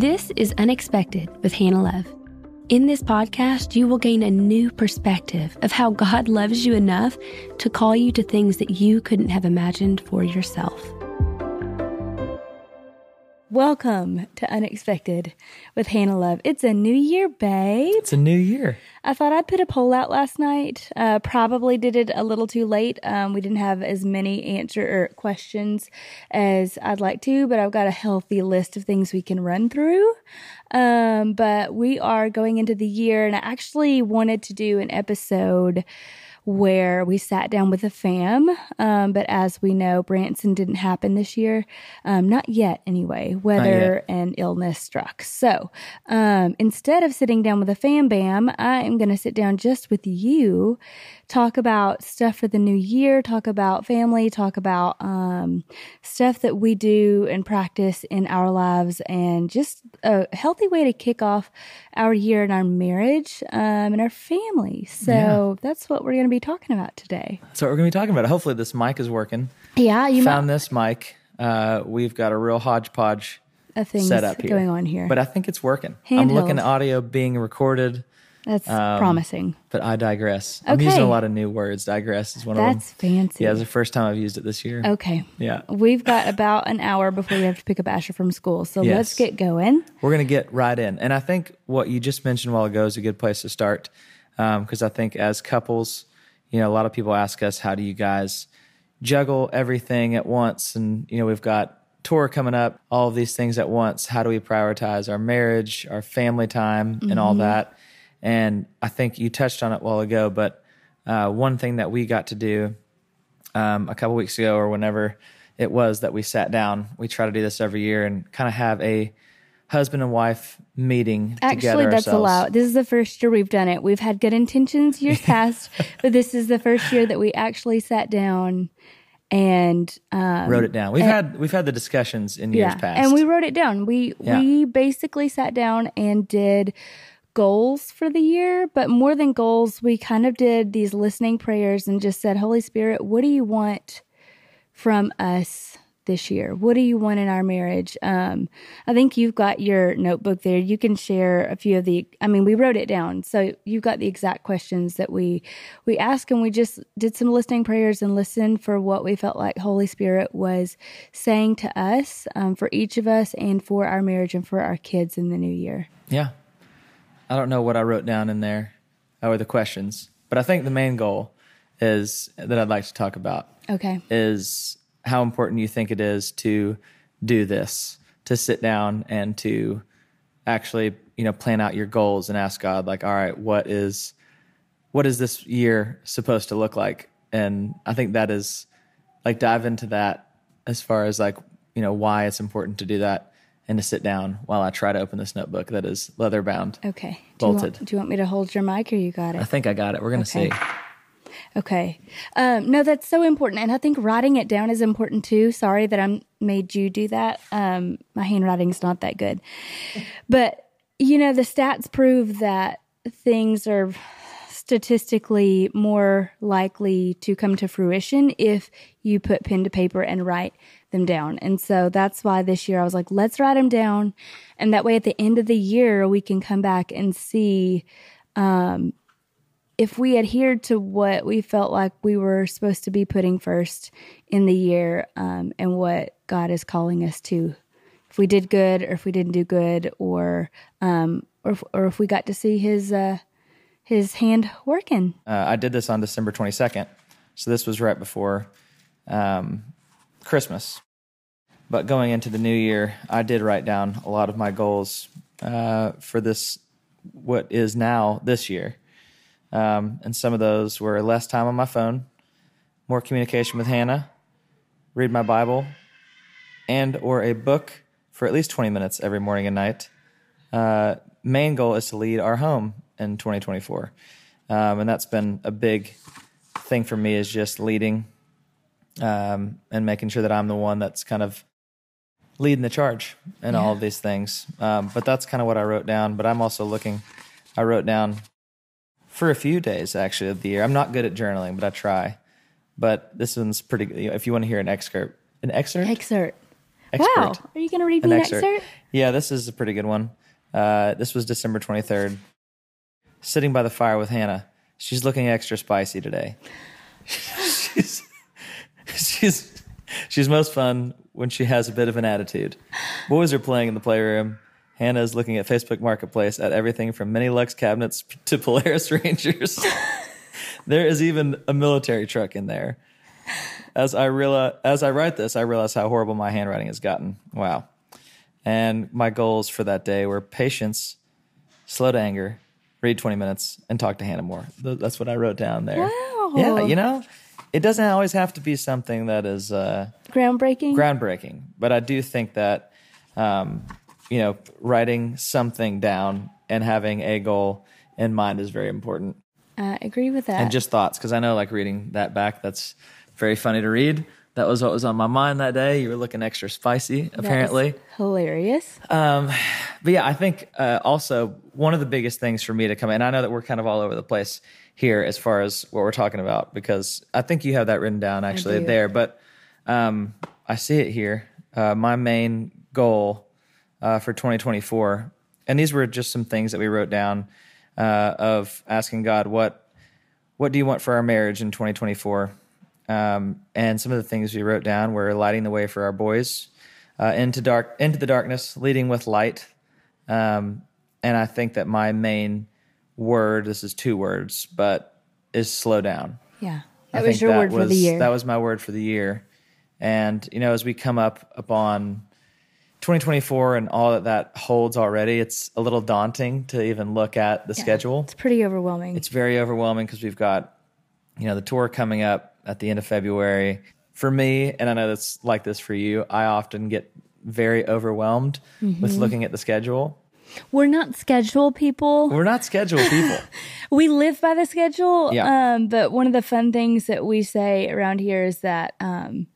This is Unexpected with Hannah Love. In this podcast, you will gain a new perspective of how God loves you enough to call you to things that you couldn't have imagined for yourself. Welcome to Unexpected with Hannah Love. It's a new year, babe. It's a new year. I thought I'd put a poll out last night. Uh, probably did it a little too late. Um, we didn't have as many answer or questions as I'd like to, but I've got a healthy list of things we can run through. Um, but we are going into the year, and I actually wanted to do an episode where we sat down with a fam. Um, but as we know, Branson didn't happen this year. Um, not yet, anyway. Weather and illness struck. So um, instead of sitting down with a fam bam, I am going to sit down just with you talk about stuff for the new year, talk about family, talk about um, stuff that we do and practice in our lives, and just a healthy way to kick off our year in our marriage um, and our family. So yeah. that's what we're going to be talking about today. So we're going to be talking about. Hopefully, this mic is working. Yeah, you found might- this mic. Uh, we've got a real hodgepodge of things set up here. going on here, but I think it's working. Handheld. I'm looking at audio being recorded. That's um, promising. But I digress. Okay. I'm using a lot of new words. Digress is one That's of them. That's fancy. Yeah, it's the first time I've used it this year. Okay. Yeah. We've got about an hour before we have to pick up Asher from school. So yes. let's get going. We're going to get right in. And I think what you just mentioned a while ago is a good place to start. Because um, I think as couples, you know, a lot of people ask us, how do you guys juggle everything at once? And, you know, we've got tour coming up, all of these things at once. How do we prioritize our marriage, our family time, mm-hmm. and all mm-hmm. that? And I think you touched on it a while ago, but uh, one thing that we got to do um, a couple weeks ago or whenever it was that we sat down, we try to do this every year and kind of have a husband and wife meeting together. Actually, that's ourselves. allowed. This is the first year we've done it. We've had good intentions years past, but this is the first year that we actually sat down and um, wrote it down. We've and, had we've had the discussions in years past, and we wrote it down. We yeah. we basically sat down and did goals for the year, but more than goals, we kind of did these listening prayers and just said, Holy Spirit, what do you want from us this year? What do you want in our marriage? Um, I think you've got your notebook there. You can share a few of the. I mean, we wrote it down, so you've got the exact questions that we we asked, and we just did some listening prayers and listened for what we felt like Holy Spirit was saying to us um, for each of us and for our marriage and for our kids in the new year. Yeah, I don't know what I wrote down in there or the questions, but I think the main goal is that I'd like to talk about. Okay. Is how important you think it is to do this, to sit down and to actually, you know, plan out your goals and ask God like, all right, what is what is this year supposed to look like? And I think that is like dive into that as far as like, you know, why it's important to do that and to sit down while I try to open this notebook that is leather bound. Okay. Bolted. Do you, want, do you want me to hold your mic or you got it? I think I got it. We're going to okay. see. Okay. Um, no, that's so important. And I think writing it down is important too. Sorry that I made you do that. Um, my handwriting's not that good. But, you know, the stats prove that things are statistically more likely to come to fruition if you put pen to paper and write them down. And so that's why this year I was like, let's write them down. And that way at the end of the year, we can come back and see um, if we adhered to what we felt like we were supposed to be putting first in the year um, and what God is calling us to. If we did good or if we didn't do good or um, or, if, or if we got to see his uh, his hand working. Uh, I did this on December 22nd. So this was right before um, Christmas. But going into the new year, I did write down a lot of my goals uh, for this, what is now this year. Um, and some of those were less time on my phone, more communication with Hannah, read my Bible, and or a book for at least 20 minutes every morning and night. Uh, main goal is to lead our home in 2024. Um, and that's been a big thing for me is just leading um, and making sure that I'm the one that's kind of leading the charge in yeah. all of these things. Um, but that's kind of what I wrote down. But I'm also looking, I wrote down for a few days actually of the year. I'm not good at journaling, but I try. But this one's pretty good. If you want to hear an excerpt, an excerpt? Excerpt. expert. Wow. Are you going to read An me an excerpt. excerpt? Yeah, this is a pretty good one. Uh, this was December 23rd. Sitting by the fire with Hannah. She's looking extra spicy today. she's, she's, she's most fun when she has a bit of an attitude. Boys are playing in the playroom. Hannah is looking at Facebook Marketplace at everything from mini Lux cabinets to Polaris Rangers. there is even a military truck in there. As I realize, as I write this, I realize how horrible my handwriting has gotten. Wow. And my goals for that day were patience, slow to anger, read 20 minutes, and talk to Hannah more. That's what I wrote down there. Wow. Yeah, you know, it doesn't always have to be something that is uh, Groundbreaking. groundbreaking, but I do think that, um, you know, writing something down and having a goal in mind is very important. I agree with that. And just thoughts, because I know, like, reading that back, that's very funny to read. That was what was on my mind that day. You were looking extra spicy, apparently. hilarious. Um, but yeah, I think uh, also one of the biggest things for me to come in, I know that we're kind of all over the place here as far as what we're talking about, because I think you have that written down actually there, but um, I see it here. Uh, my main goal uh, for 2024, and these were just some things that we wrote down uh, of asking God, what what do you want for our marriage in 2024? Um, and some of the things we wrote down were lighting the way for our boys uh, into dark into the darkness, leading with light. Um, and I think that my main word, this is two words, but is slow down. Yeah. That was your word for the year. That was my word for the year. And you know, as we come up upon 2024 and all that that holds already, it's a little daunting to even look at the schedule it's pretty overwhelming. it's very overwhelming because we've got you know the tour coming up at the end of february for me and i know that's like this for you i often get very overwhelmed Mm-hmm. with looking at the schedule We're not schedule people. we're not schedule people we live by the schedule. Yeah. Um, but one of the fun things that we say around here is that, um,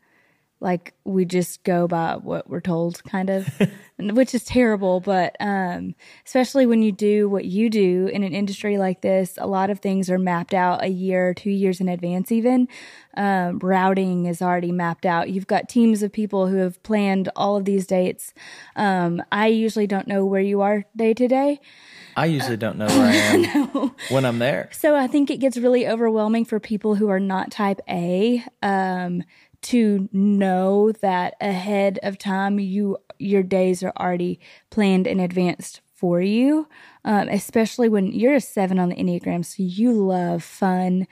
like we just go by what we're told, kind of, which is terrible. But um, especially when you do what you do in an industry like this, a lot of things are mapped out a year, two years in advance. Even um, routing is already mapped out. You've got teams of people who have planned all of these dates. Um, I usually don't know where you are day to day. i usually don't know where i am when i'm there So I think it gets really overwhelming for people who are not type A um, to know that ahead of time you your days are already planned and advanced for you. Um, especially when you're a seven on the Enneagram, so you love fun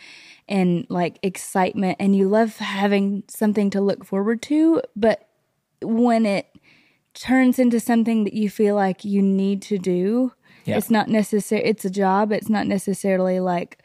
and like excitement, and you love having something to look forward to. But when it turns into something that you feel like you need to do, Yeah. it's not necessary. It's a job. It's not necessarily like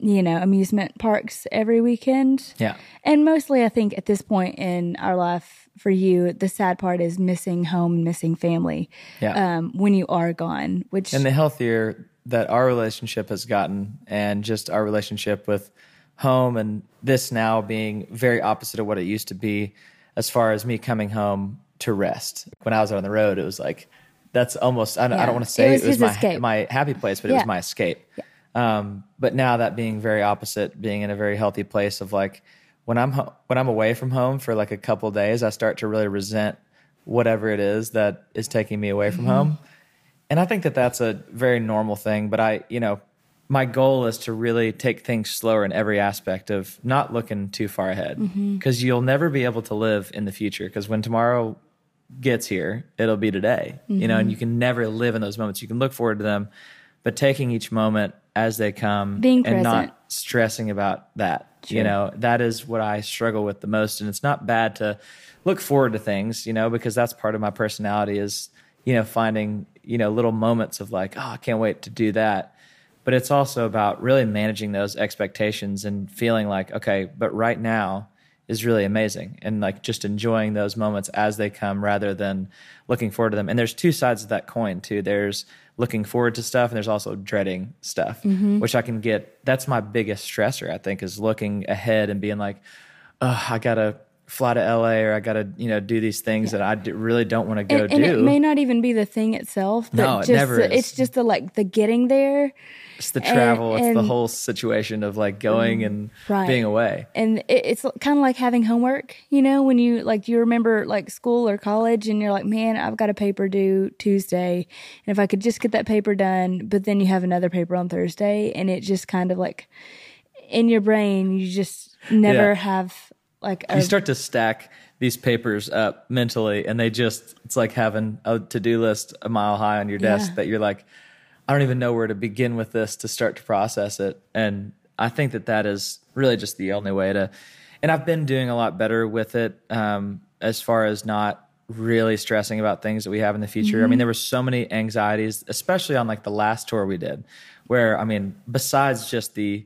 you know amusement parks every weekend. yeah And mostly, I think at this point in our life, for you, the sad part is missing home, and missing family. Yeah. Um, when you are gone, which and the healthier that our relationship has gotten and just our relationship with home and this now being very opposite of what it used to be as far as me coming home to rest when i was out on the road it was like that's almost i don't, I Yeah. don't want to It say was it was, my, escape. my happy place but it Yeah. was my escape um, but now that being very opposite being in a very healthy place of like when i'm ho- when i'm away from home for like a couple days i start to really resent whatever it is that is taking me away from mm-hmm. home and I think that that's a very normal thing. But I, you know, my goal is to really take things slower in every aspect of not looking too far ahead mm-hmm. because you'll never be able to live in the future. Because when tomorrow gets here, it'll be today, you know, and mm-hmm. you can never live in those moments. You can look forward to them, but taking each moment as they come Being and present. not stressing about that. You know, that is what I struggle with the most. And it's not bad to look forward to things, you know, because that's part of my personality is, you know, finding, you know, little moments of like, oh, I can't wait to do that. But it's also about really managing those expectations and feeling like, okay, but right now is really amazing and like just enjoying those moments as they come rather than looking forward to them. And there's two sides of that coin too. There's looking forward to stuff and there's also dreading stuff, mm-hmm. which I can get. That's my biggest stressor, I think, is looking ahead and being like, oh, I gotta fly to LA or I got to, you know, do these things that I d- really don't want to go and, and do. it may not even be the thing itself, but No, it just never the, is. it's just the like the getting there. it's the travel, it's the whole situation of like going and Right. being away. and it, it's kind of like having homework you know when you like do you remember like school or college and you're like man i've got a paper due tuesday and if i could just get that paper done but then you have another paper on thursday and it just kind of like in your brain you just never Yeah. have like a You start to stack these papers up mentally and they just it's like having a to-do list a mile high on your desk Yeah. that you're like I don't even know where to begin with this to start to process it and I think that that is really just the only way to and I've been doing a lot better with it um, as far as not really stressing about things that we have in the future. I mean there were so many anxieties especially on like the last tour we did where I mean besides just the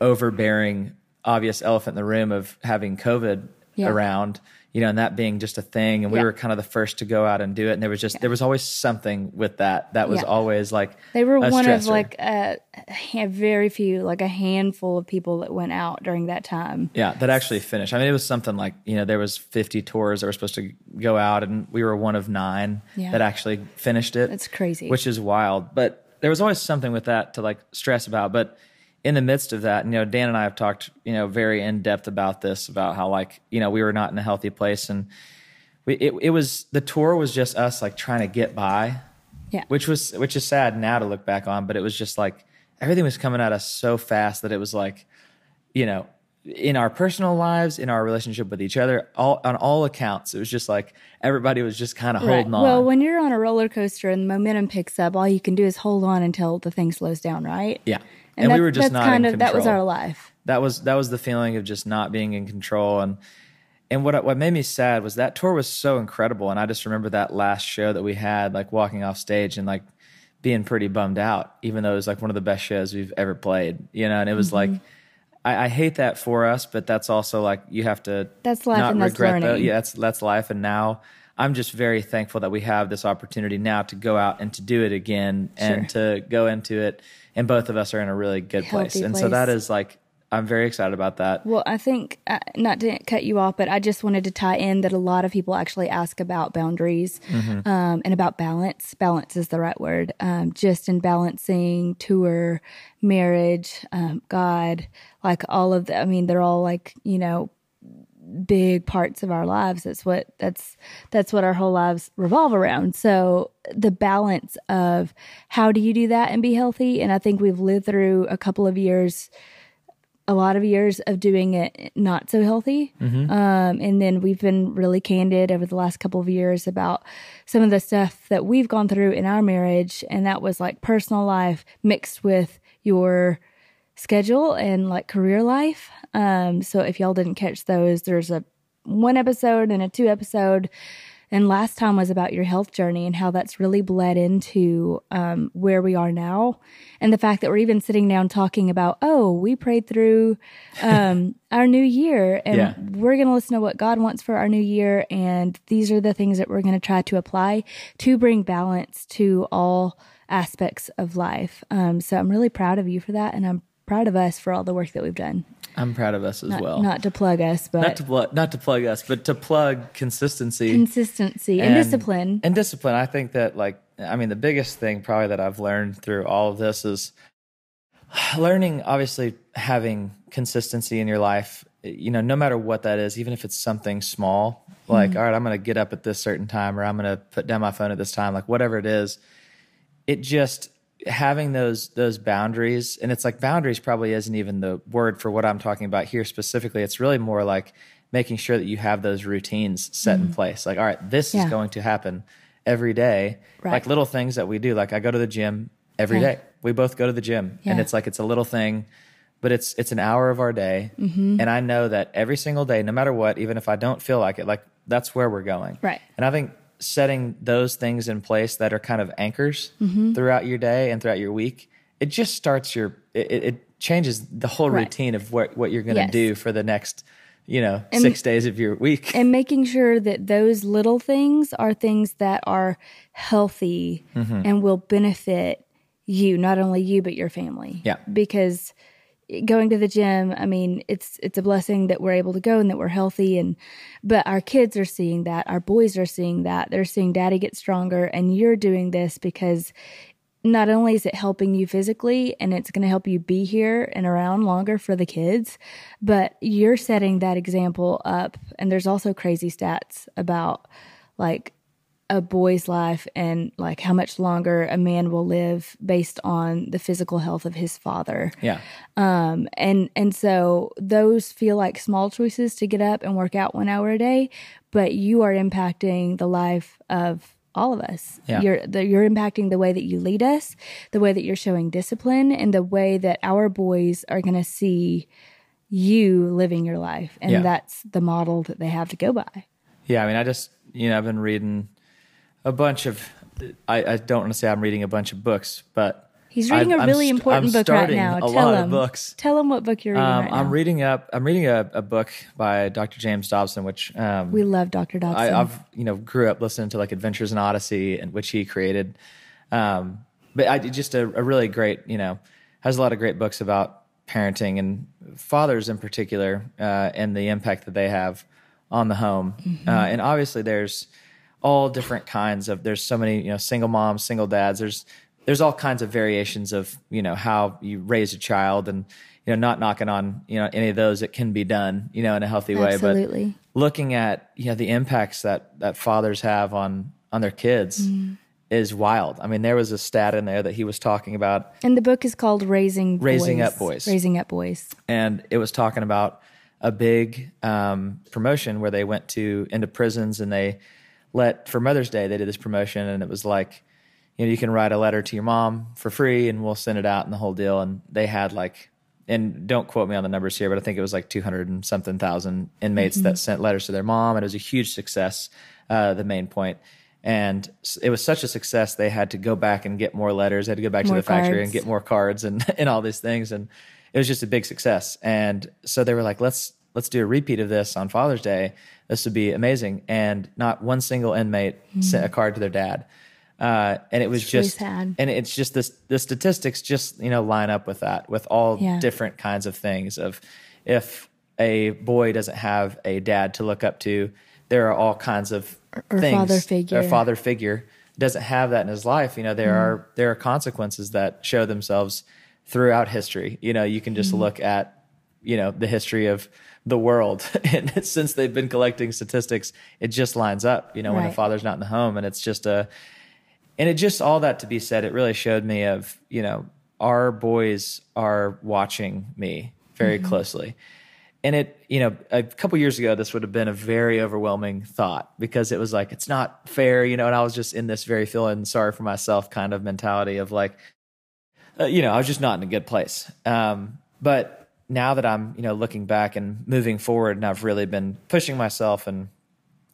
overbearing obvious elephant in the room of having covid Yeah. around, you know, and that being just a thing. And we Yeah. were kind of the first to go out and do it. And there was just, there was always something with that. That was Yeah. always like, They were one of like a, a very few, like a handful of people that went out during that time. yeah, that actually finished. I mean, it was something like, you know, there was 50 tours that were supposed to go out and we were one of nine Yeah. that actually finished it. That's crazy. Which is wild. But there was always something with that to like stress about. But in the midst of that, you know, Dan and I have talked, you know, very in depth about this, about how like, you know, we were not in a healthy place and we, it, it was the tour was just us like trying to get by Yeah. which was which is sad now to look back on but it was just like everything was coming at us so fast that it was like you know in our personal lives in our relationship with each other all on all accounts it was just like everybody was just kind of Right. holding on Well, when you're on a roller coaster and the momentum picks up, all you can do is hold on until the thing slows down, right? yeah And, and, we were just that's not kind in of that was our life. that was that was the feeling of just not being in control and and what what made me sad was that tour was so incredible and I just remember that last show that we had like walking off stage and like being pretty bummed out even though it was like one of the best shows we've ever played you know and it was Mm-hmm. like I, I hate that for us but that's also like you have to That's life not and that's regret learning. yeah that's that's life and now I'm just very thankful that we have this opportunity now to go out and to do it again and to go into it and both of us are in a really good place Healthy and so that is like I'm very excited about that Well, I think uh, not to cut you off, but I just wanted to tie in that a lot of people actually ask about boundaries Mm-hmm. um, and about balance. Balance is the right word. Um, just in balancing tour, marriage, um, God, like all of the. I mean, they're all like you know big parts of our lives. That's what that's that's what our whole lives revolve around. So the balance of how do you do that and be healthy? And i think we've lived through a couple of years a lot of years of doing it not so healthy. Um, and then we've been really candid over the last couple of years about some of the stuff that we've gone through in our marriage. And that was like personal life mixed with your schedule and like career life. Um, so if y'all didn't catch those, there's a one episode and a two episode. And last time was about your health journey and how that's really bled into um, where we are now. And the fact that we're even sitting down talking about, oh, we prayed through um, our new year and Yeah. we're going to listen to what God wants for our new year. And these are the things that we're going to try to apply to bring balance to all aspects of life. Um, so I'm really proud of you for that. And I'm proud of us for all the work that we've done. I'm proud of us as Not, well. not to plug us, but not to plug, not to plug us, but to plug consistency consistency and, discipline. And discipline. I think that, like, I mean, the biggest thing probably that I've learned through all of this is learning. Obviously, having consistency in your life. You know, no matter what that is, even if it's something small, like, Mm-hmm. all right, I'm going to get up at this certain time, or I'm going to put down my phone at this time, like whatever it is. It just having those those boundaries and it's like boundaries probably isn't even the word for what I'm talking about here specifically it's really more like making sure that you have those routines set in place like all right this Mm-hmm. Yeah. is going to happen every day Right. like little things that we do like I go to the gym every Yeah. day. we both go to the gym and it's like it's a little thing but it's it's an hour of our day Mm-hmm. and I know that every single day no matter what even if I don't feel like it like that's where we're going Right. and I think setting those things in place that are kind of anchors Mm-hmm. throughout your day and throughout your week, it just starts your it, it- changes the whole Right. routine of what what you're going to Yes. do for the next you know six days of your week. and making sure that those little things are things that are healthy Mm-hmm. and will benefit you, not only you, but your family. Yeah. Because going to the gym, I mean, it's it's a blessing that we're able to go and that we're healthy and but our kids are seeing that. Our boys are seeing that. They're seeing daddy get stronger and you're doing this because not only is it helping you physically and it's going to help you be here and around longer for the kids, but you're setting that example up. And there's also crazy stats about like a boy's life and like how much longer a man will live based on the physical health of his father. Yeah. Um and and so those feel like small choices to get up and work out 1 hour a day, but you are impacting the life of all of us. Yeah. You're the, you're impacting the way that you lead us, the way that you're showing discipline, and the way that our boys are going to see you living your life, and Yeah. that's the model that they have to go by. Yeah, I mean, I just you know I've been reading a bunch of. I, I don't want to say I'm reading a bunch of books, but He's reading a really st- important I'm book right now. A Tell lot him. of books. Tell him what book you're reading Um, right I'm now. reading up. I'm reading a, a book by Dr. James Dobson, which um, we love Dr. Dobson. I, I've you know grew up listening to like Adventures in Odyssey, and which he created. Um, but I just a, a really great you know has a lot of great books about parenting and fathers in particular, uh, and the impact that they have on the home. Mm-hmm. Uh, and obviously, there's all different kinds of. There's so many you know single moms, single dads. There's there's all kinds of variations of you know how you raise a child and you know not knocking on you know any of those that can be done you know in a healthy way but looking at you know the impacts that that fathers have on on their kids is wild. I mean, there was a stat in there that he was talking about, and the book is called Raising Raising Boys. Up Boys. Raising Up Boys. and it was talking about a big um, promotion where they went to into prisons and they let for Mother's Day they did this promotion and it was like you know you can write a letter to your mom for free and we'll send it out and the whole deal. And they had like and don't quote me on the numbers here but I think it was like 200 and something thousand inmates that sent letters to their mom and it was a huge success uh, the main point. And it was such a success they had to go back and get more letters they had to go back More to the factory and get more cards and and all these things and it was just a big success. And so they were like let's let's do a repeat of this on father's day this would be amazing. And not one single inmate hmm. sent a card to their dad. Uh, and it was It's really just sad. and it's just this the statistics just you know line up with that with all Yeah. different kinds of things of if a boy doesn't have a dad to look up to there are all kinds of or things father figure. or father figure doesn't have that in his life. You know there hmm. are there are consequences that show themselves throughout history. You know you can just hmm. look at you know the history of the world. And since they've been collecting statistics it just lines up you know when the father's not in the home and it's just a and it just all that to be said it really showed me of you know our boys are watching me very closely. And it you know a couple years ago this would have been a very overwhelming thought because it was like it's not fair you know and i was just in this very feeling sorry for myself kind of mentality of like uh, you know i was just not in a good place. Um, but now that i'm you know looking back and moving forward and i've really been pushing myself and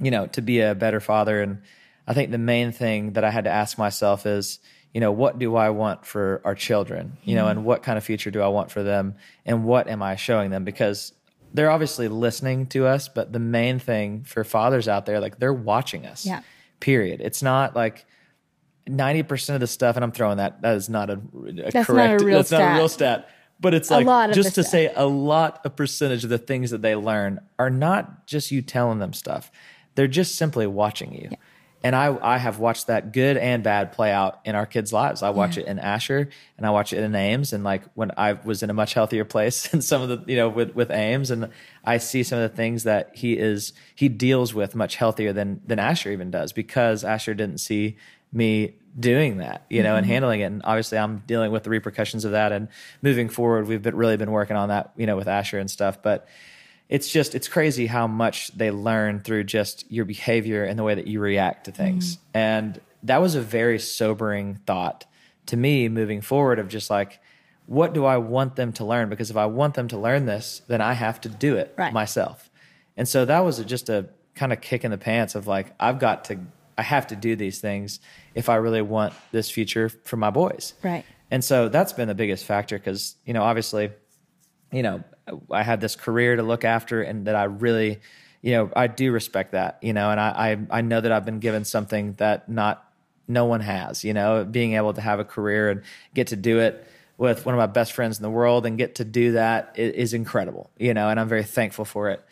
you know, to be a better father. And I think the main thing that I had to ask myself is, you know, what do I want for our children? You know, mm-hmm. and what kind of future do I want for them? And what am I showing them? Because they're obviously listening to us, but the main thing for fathers out there, like they're watching us. Yeah. Period. It's not like ninety percent of the stuff, and I'm throwing that. That is not a, a That's not a correct. real that's not a real stat. But it's like lot of just to say a lot of percentage of the things that they learn are not just you telling them stuff. They're just simply watching you. And I, I have watched that good and bad play out in our kids' lives. I watch it in Asher and I watch it in Ames. And like when I was in a much healthier place and some of the, you know, with, with Ames and I see some of the things that he is, he deals with much healthier than, than Asher even does because Asher didn't see me doing that, you know, and mm-hmm. handling it. And obviously I'm dealing with the repercussions of that. And moving forward, we've been, really been working on that, you know, with Asher and stuff. But it's just it's crazy how much they learn through just your behavior and the way that you react to things mm-hmm. and that was a very sobering thought to me moving forward of just like what do i want them to learn because if i want them to learn this then i have to do it Right. myself and so that was just a kind of kick in the pants of like i've got to i have to do these things if i really want this future for my boys Right. and so that's been the biggest factor because you know obviously you know, I had this career to look after and that I really, you know, I do respect that, you know, and I, I, I know that I've been given something that not, no one has, you know, being able to have a career and get to do it with one of my best friends in the world and get to do that is, is incredible, you know, and I'm very thankful for it.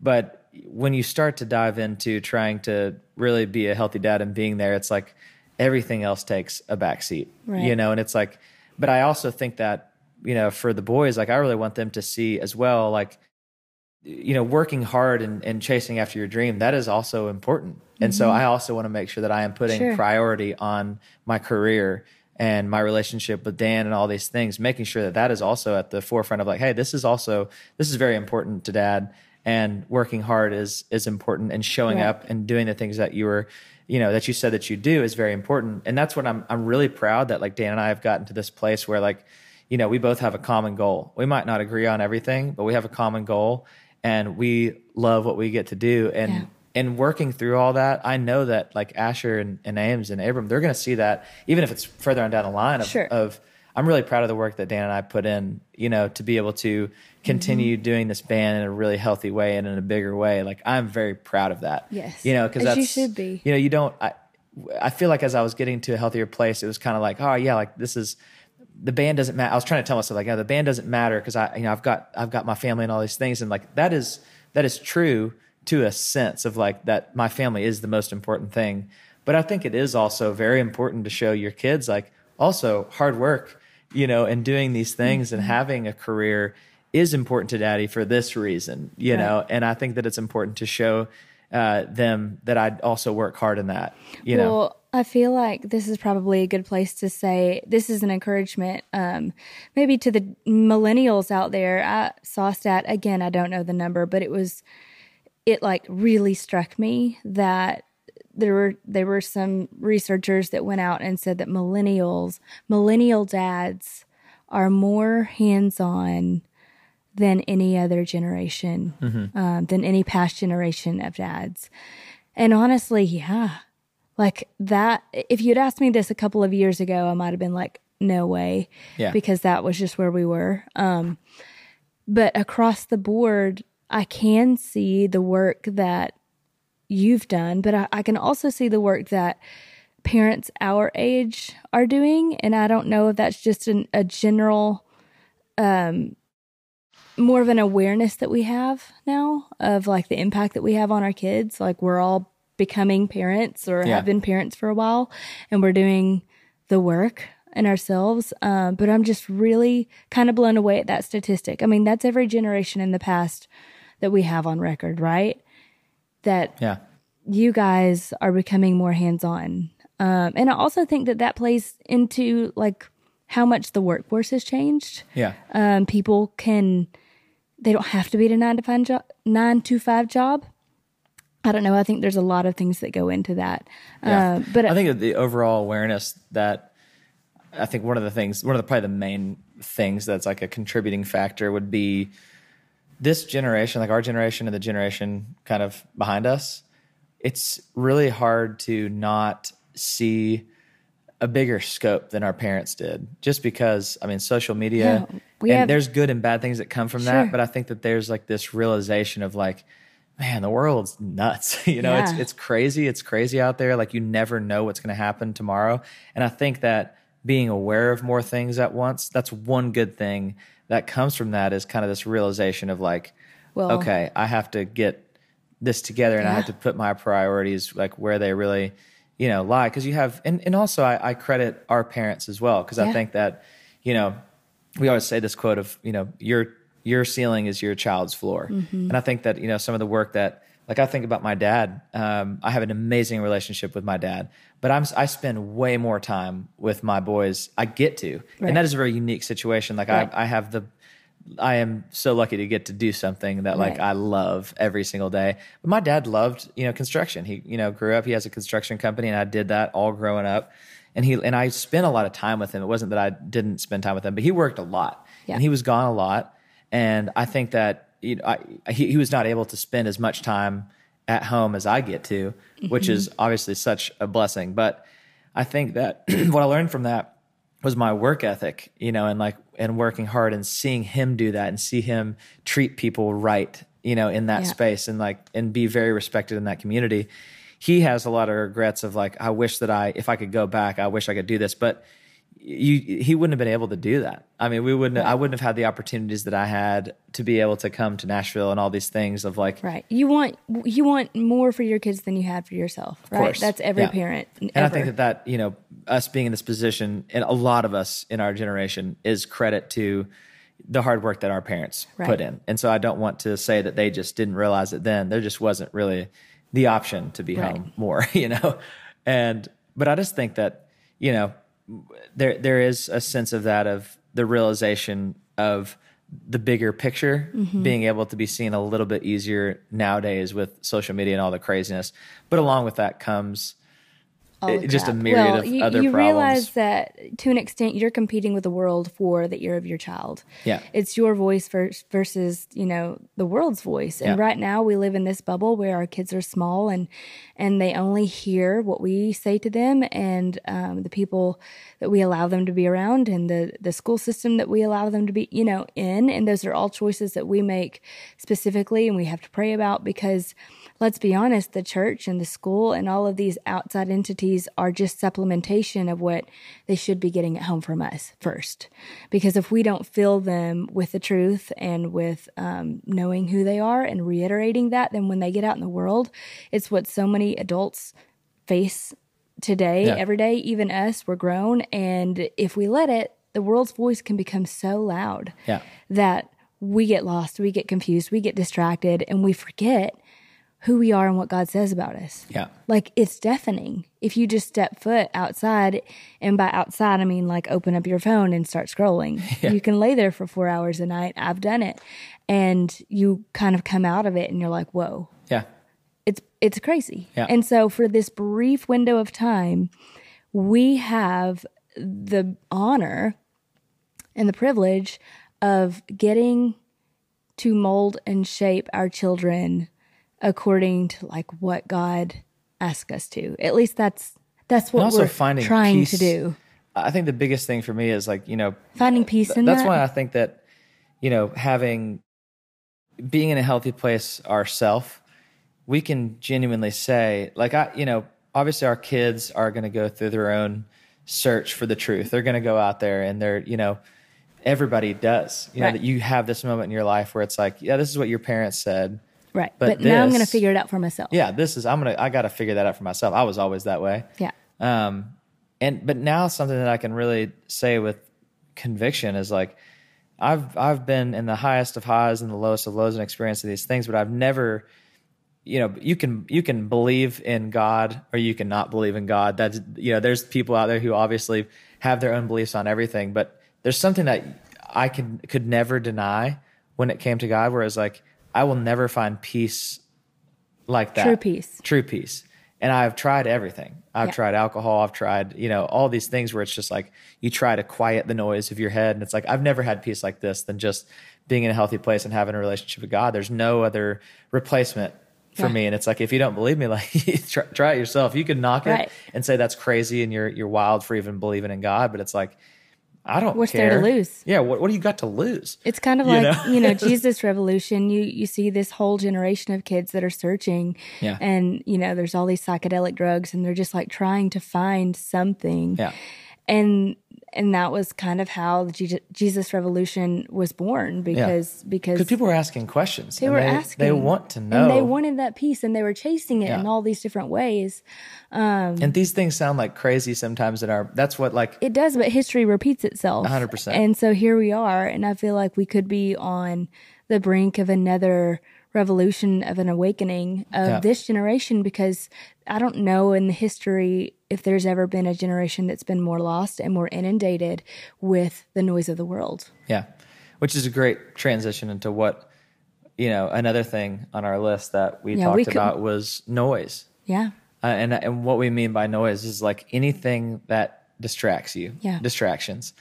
But when you start to dive into trying to really be a healthy dad and being there, it's like everything else takes a backseat, Right. you know, and it's like, but I also think that, you know, for the boys, like I really want them to see as well, like, you know, working hard and, and chasing after your dream, that is also important. And so mm-hmm. I also want to make sure that I am putting Sure. priority on my career and my relationship with Dan and all these things, making sure that that is also at the forefront of like, hey, this is also this is very important to dad, and working hard is is important, and showing Right. up and doing the things that you were, you know, that you said that you do is very important, and that's what I'm I'm really proud that like Dan and I have gotten to this place where like, you know, we both have a common goal. We might not agree on everything, but we have a common goal, and we love what we get to do, and Yeah. and working through all that, I know that like Asher and, and Ames and Abram, they're going to see that even if it's further on down the line of, Sure. of I'm really proud of the work that Dan and I put in, you know, to be able to continue Mm-hmm. doing this band in a really healthy way and in a bigger way. Like I'm very proud of that. Yes. You know, because that's, you should be. you know, you don't, I, I feel like as I was getting to a healthier place, it was kind of like, oh yeah, like this is, the band doesn't matter. I was trying to tell myself like, yeah, the band doesn't matter because I, you know, I've got, I've got my family and all these things. And like, that is, that is true to a sense of like that my family is the most important thing. But I think it is also very important to show your kids like also hard work, you know, and doing these things and having a career is important to daddy for this reason, you Right. know, and I think that it's important to show uh, them that I also work hard in that, you know. Well, I feel like this is probably a good place to say this is an encouragement, um, maybe to the millennials out there. I saw a stat again. I don't know the number, but it was it like really struck me that there were there were some researchers that went out and said that millennials, millennial dads, are more hands on than any other generation, um, than any past generation of dads. And honestly, yeah, like that. If you'd asked me this a couple of years ago, I might have been like, no way. Yeah. Because that was just where we were. Um, but across the board, I can see the work that you've done, but I, I can also see the work that parents our age are doing. And I don't know if that's just an, a general, um, more of an awareness that we have now of like the impact that we have on our kids. Like we're all becoming parents or Yeah. have been parents for a while and we're doing the work in ourselves. Um, but I'm just really kind of blown away at that statistic. I mean, that's every generation in the past that we have on record, right? That Yeah. you guys are becoming more hands on. Um, and I also think that that plays into like how much the workforce has changed. Yeah. Um, people can, they don't have to be at a nine to five job, nine to five job. I don't know. I think there's a lot of things that go into that. Yeah. Um, but I think the overall awareness that I think one of the things, one of the probably the main things that's like a contributing factor would be this generation, like our generation and the generation kind of behind us. It's really hard to not see a bigger scope than our parents did, just because I mean, social media. Yeah, and have- there's good and bad things that come from Sure. that, but I think that there's like this realization of like, man, the world's nuts. you know, it's Yeah. it's crazy. It's crazy out there. Like you never know what's going to happen tomorrow. And I think that being aware of more things at once, that's one good thing that comes from that is kind of this realization of like, Well- okay, I have to get this together and I have to put my priorities like where they really, you know, lie. Cause you have, and, and also I, I credit our parents as well. Cause I think that, you know, we always say this quote of, you know, your, your ceiling is your child's floor. Mm-hmm. And I think that, you know, some of the work that, like I think about my dad, um, I have an amazing relationship with my dad, but I'm, I spend way more time with my boys. I get to, Right. and that is a very unique situation. Like Right. I, I have the, I am so lucky to get to do something that like Right. I love every single day. But my dad loved, you know, construction. He, you know, grew up, he has a construction company and I did that all growing up. And he, and I spent a lot of time with him. It wasn't that I didn't spend time with him, but he worked a lot Yeah. and he was gone a lot. And I think that, you know, I, he, he was not able to spend as much time at home as I get to, which mm-hmm. is obviously such a blessing. But I think that what I learned from that was my work ethic, you know, and like and working hard and seeing him do that and see him treat people right, you know, in that Yeah. space and like and be very respected in that community. He has a lot of regrets of like, I wish that I if I could go back, I wish I could do this. But you he wouldn't have been able to do that. I mean, we wouldn't. I wouldn't have had the opportunities that I had to be able to come to Nashville and all these things of like. Right. You want you want more for your kids than you had for yourself. Right. course. That's every Yeah. parent. And I think that that you know us being in this position, and a lot of us in our generation, is credit to the hard work that our parents Right. put in. And so I don't want to say that they just didn't realize it then. There just wasn't really the option to be Right. home more, you know. And but I just think that you know there there is a sense of that of the realization of the bigger picture Mm-hmm. being able to be seen a little bit easier nowadays with social media and all the craziness. But along with that comes it- just a myriad well, of you, other you problems. realize that to an extent you're competing with the world for the ear of your child. Yeah. It's your voice versus, you know, the world's voice. And Yeah. right now we live in this bubble where our kids are small and and they only hear what we say to them and um, the people that we allow them to be around and the the school system that we allow them to be, you know, in and those are all choices that we make specifically and we have to pray about because let's be honest, the church and the school and all of these outside entities are just supplementation of what they should be getting at home from us first. Because if we don't fill them with the truth and with um, knowing who they are and reiterating that, then when they get out in the world, it's what so many adults face today, Yeah. every day, even us, we're grown. And if we let it, the world's voice can become so loud Yeah. that we get lost, we get confused, we get distracted, and we forget who we are and what God says about us. Yeah. Like it's deafening if you just step foot outside, and by outside I mean like open up your phone and start scrolling. You can lay there for four hours a night. I've done it, and you kind of come out of it and you're like, "Whoa, Yeah. it's it's crazy." Yeah. And so for this brief window of time, we have the honor and the privilege of getting to mold and shape our children according to like what God asks us to. At least that's that's what also we're finding trying peace to do. I think the biggest thing for me is like, you know, Finding peace in that's that. why I think that, you know, having being in a healthy place ourself, we can genuinely say, like I, you know, obviously our kids are going to go through their own search for the truth. They're going to go out there and they're, you know, everybody does. You know, that you have this moment in your life where it's like, yeah, this is what your parents said. Right. but But, now I'm going to figure it out for myself. Yeah, this is I'm gonna I got to figure that out for myself. I was always that way. Yeah. Um, and but now something that I can really say with conviction is like I've I've been in the highest of highs and the lowest of lows and experienced these things, but I've never, you know, you can you can believe in God or you can not believe in God. That's you know, there's people out there who obviously have their own beliefs on everything, but there's something that I could could never deny when it came to God, where whereas like I will never find peace like that. True peace. True peace. And I've tried everything. I've Yeah. tried alcohol. I've tried, you know, all these things where it's just like you try to quiet the noise of your head. And it's like, I've never had peace like this than just being in a healthy place and having a relationship with God. There's no other replacement for Yeah. me. And it's like, if you don't believe me, like try, try it yourself. You can knock Right. it and say that's crazy and you're, you're wild for even believing in God. But it's like, I don't What's there to lose? Yeah. What, what do you got to lose? It's kind of You like know? you know Jesus Revolution. You you see this whole generation of kids that are searching, Yeah. and you know there's all these psychedelic drugs, and they're just like trying to find something. Yeah. and and that was kind of how the Jesus Revolution was born because because Because people were asking questions. they were they, asking They want to know. and they wanted that peace, and they were chasing it Yeah. in all these different ways. Um, and these things sound like crazy sometimes in our, that's what like, It does, but history repeats itself. 100%. And so here we are, and I feel like we could be on the brink of another revolution of an awakening of Yeah. this generation because I don't know in the history if there's ever been a generation that's been more lost and more inundated with the noise of the world. Yeah, which is a great transition into what you know. Another thing on our list that we Yeah, talked we could- about was noise, Yeah. uh, and and what we mean by noise is like anything that distracts you. Yeah. distractions,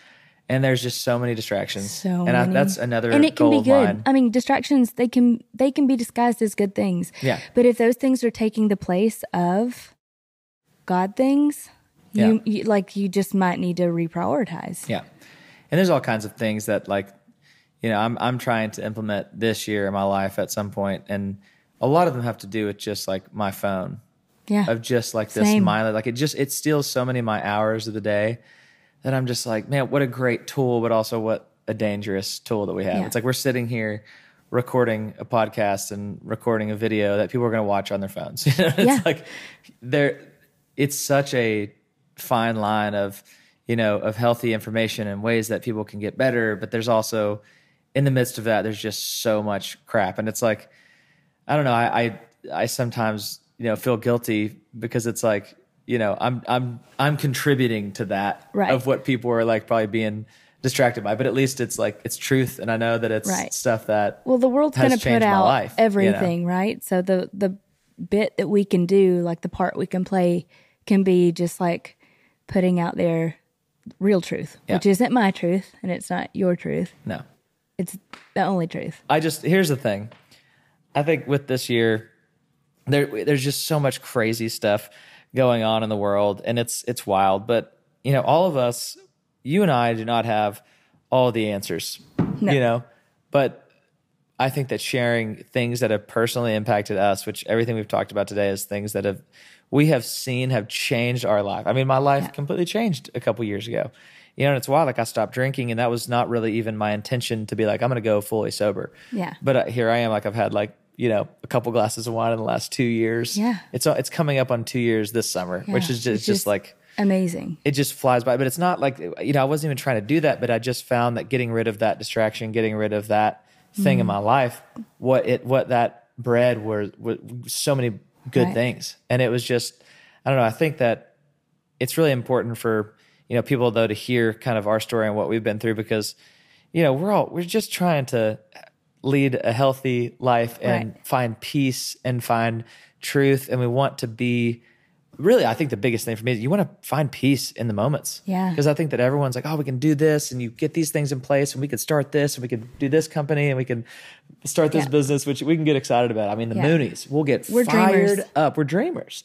and there's just so many distractions. So and I, that's another and it can goal be good. I mean, distractions they can they can be disguised as good things. Yeah. But if those things are taking the place of God things, you, you like you just might need to reprioritize. Yeah. And there's all kinds of things that like, you know, I'm I'm trying to implement this year in my life at some point, and a lot of them have to do with just like my phone Yeah. of just like this Same. mindless like it just it steals so many of my hours of the day that I'm just like, man, what a great tool, but also what a dangerous tool that we have. Yeah. It's like we're sitting here recording a podcast and recording a video that people are going to watch on their phones. You know, it's Yeah. like there, it's such a fine line of, you know, of healthy information and ways that people can get better. But there's also, in the midst of that, there's just so much crap. And it's like, I don't know. I, I, I sometimes, you know, feel guilty because it's like, you know, I'm, I'm, I'm contributing to that Right. of what people are like probably being distracted by, but at least it's like, it's truth. And I know that it's Right. stuff that, Well, the world's going to put out life, you know? everything, right? So the the bit that we can do, like the part we can play, can be just like putting out there real truth, Yeah. which isn't my truth and it's not your truth. no, It's the only truth. I just here's the thing. I think with this year, there there's just so much crazy stuff going on in the world, and it's it's wild. But you know, all of us, you and I, do not have all the answers. No. You know, but I think that sharing things that have personally impacted us, which everything we've talked about today is things that have we have seen have changed our life. I mean, my life Yeah. completely changed a couple years ago. You know, and it's wild. Like I stopped drinking, and that was not really even my intention to be like I'm going to go fully sober. Yeah. But uh, here I am. Like I've had like you know a couple glasses of wine in the last two years. Yeah. It's uh, it's coming up on two years this summer, which is just, just just- like Amazing. it just flies by. But it's not like you know I wasn't even trying to do that, but I just found that getting rid of that distraction, getting rid of that thing Mm. in my life, what it what that bred were, were so many good Right. things, and it was just I don't know. I think that it's really important for you know people though to hear kind of our story and what we've been through because you know we're all we're just trying to lead a healthy life and Right. find peace and find truth and we want to be really i think the biggest thing for me is you want to find peace in the moments Yeah. because i think that everyone's like oh we can do this and you get these things in place and we could start this and we could do this company and we can start this Yeah. business which we can get excited about i mean the Yeah. Mooneys we'll get We're fired dreamers. up we're dreamers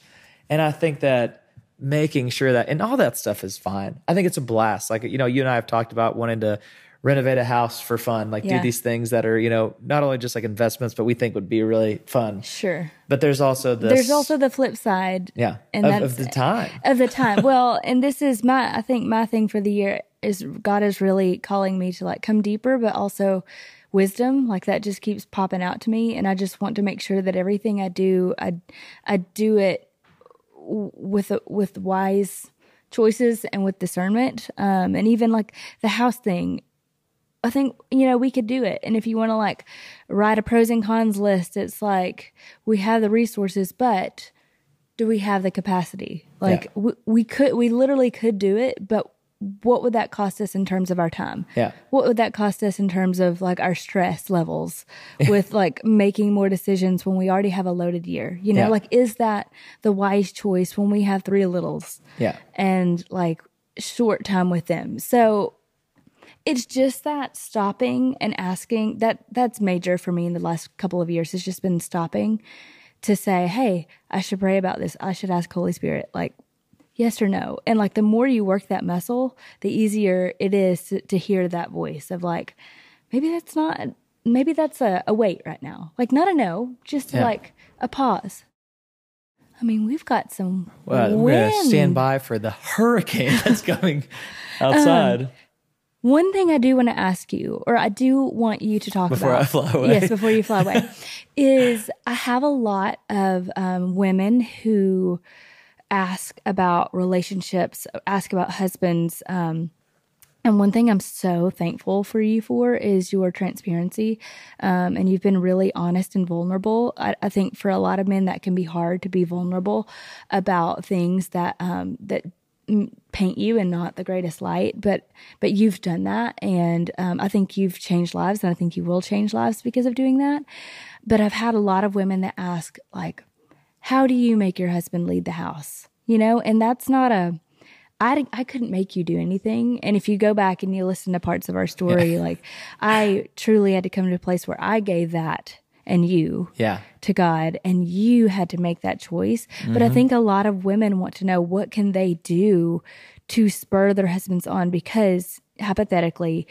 and i think that making sure that and all that stuff is fine i think it's a blast like you know you and i have talked about wanting to renovate a house for fun like do these things that are you know not only just like investments but we think would be really fun Sure. but there's also this There's also the flip side. yeah and of, that's of the time of the time. Well, and this is my I think my thing for the year is God is really calling me to like come deeper, but also wisdom. Like that just keeps popping out to me, and I just want to make sure that everything I do, I I do it with with wise choices and with discernment. Um, and even like the house thing, I think you know we could do it. And if you want to like write a pros and cons list, it's like we have the resources, but do we have the capacity? Like Yeah. we, we could, we literally could do it, but what would that cost us in terms of our time? Yeah. What would that cost us in terms of like our stress levels with like making more decisions when we already have a loaded year? You know, Yeah. like is that the wise choice when we have three littles? Yeah. and like short time with them. So it's just that stopping and asking that that's major for me in the last couple of years. It's just been stopping to say, "Hey, I should pray about this. I should ask Holy Spirit like yes or no." And like the more you work that muscle, the easier it is to, to hear that voice of like maybe that's not maybe that's a, a wait right now. Like not a no, just Yeah. like a pause. I mean, we've got some well, we're gonna stand by for the hurricane that's coming outside um, One thing I do want to ask you, or I do want you to talk Before about. I fly away. Yes, before you fly away, is I have a lot of um, women who ask about relationships, ask about husbands. Um, and one thing I'm so thankful for you for is your transparency. Um, and you've been really honest and vulnerable. I, I think for a lot of men, that can be hard to be vulnerable about things that, um, that paint you in not the greatest light. But, but you've done that. And, um, I think you've changed lives and I think you will change lives because of doing that. But I've had a lot of women that ask, like, how do you make your husband lead the house? You know, and that's not a, I, I couldn't make you do anything. And if you go back and you listen to parts of our story, like I truly had to come to a place where I gave that and you yeah to God and you had to make that choice. But I mm-hmm. think a lot of women want to know what can they do to spur their husbands on because hypothetically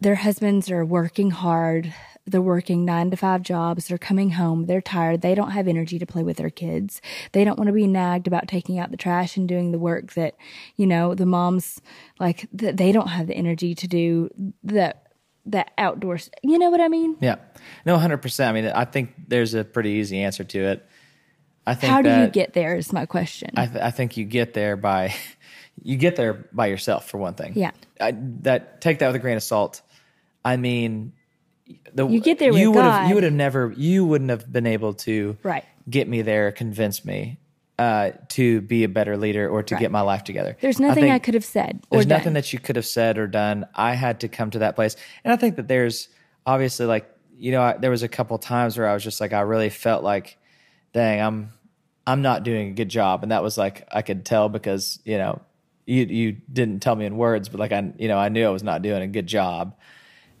their husbands are working hard. They're working nine to five jobs. They're coming home. They're tired. They don't have energy to play with their kids. They don't want to be nagged about taking out the trash and doing the work that, you know, the moms like that they don't have the energy to do that that outdoors. You know what I mean? Yeah. No, 100%. I mean, I think there's a pretty easy answer to it. I think How do you get there is my question. I, th- I think you get there by you get there by yourself for one thing. Yeah. I, that take that with a grain of salt. I mean, the You get there you would have you would have never you wouldn't have been able to Right. get me there, convince me uh, to be a better leader or to Right. get my life together. There's nothing I, think- could have said or there's done. nothing that you could have said or done. I had to come to that place, and I think that there's obviously like you know I, there was a couple times where I was just like I really felt like, dang, I'm I'm not doing a good job, and that was like I could tell because you know you you didn't tell me in words, but like I you know I knew I was not doing a good job,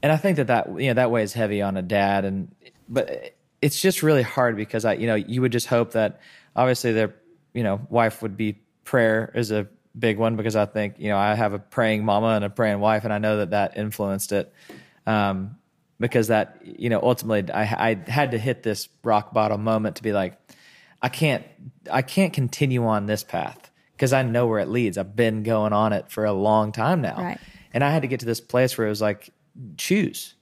and I think that that you know that weighs heavy on a dad, and but it's just really hard because I you know you would just hope that obviously their you know wife would be prayer is a big one because I think you know I have a praying mama and a praying wife, and I know that that influenced it. Um, because that you know ultimately I, I had to hit this rock bottom moment to be like I can't I can't continue on this path because I know where it leads. I've been going on it for a long time now. Right. And I had to get to this place where it was like choose.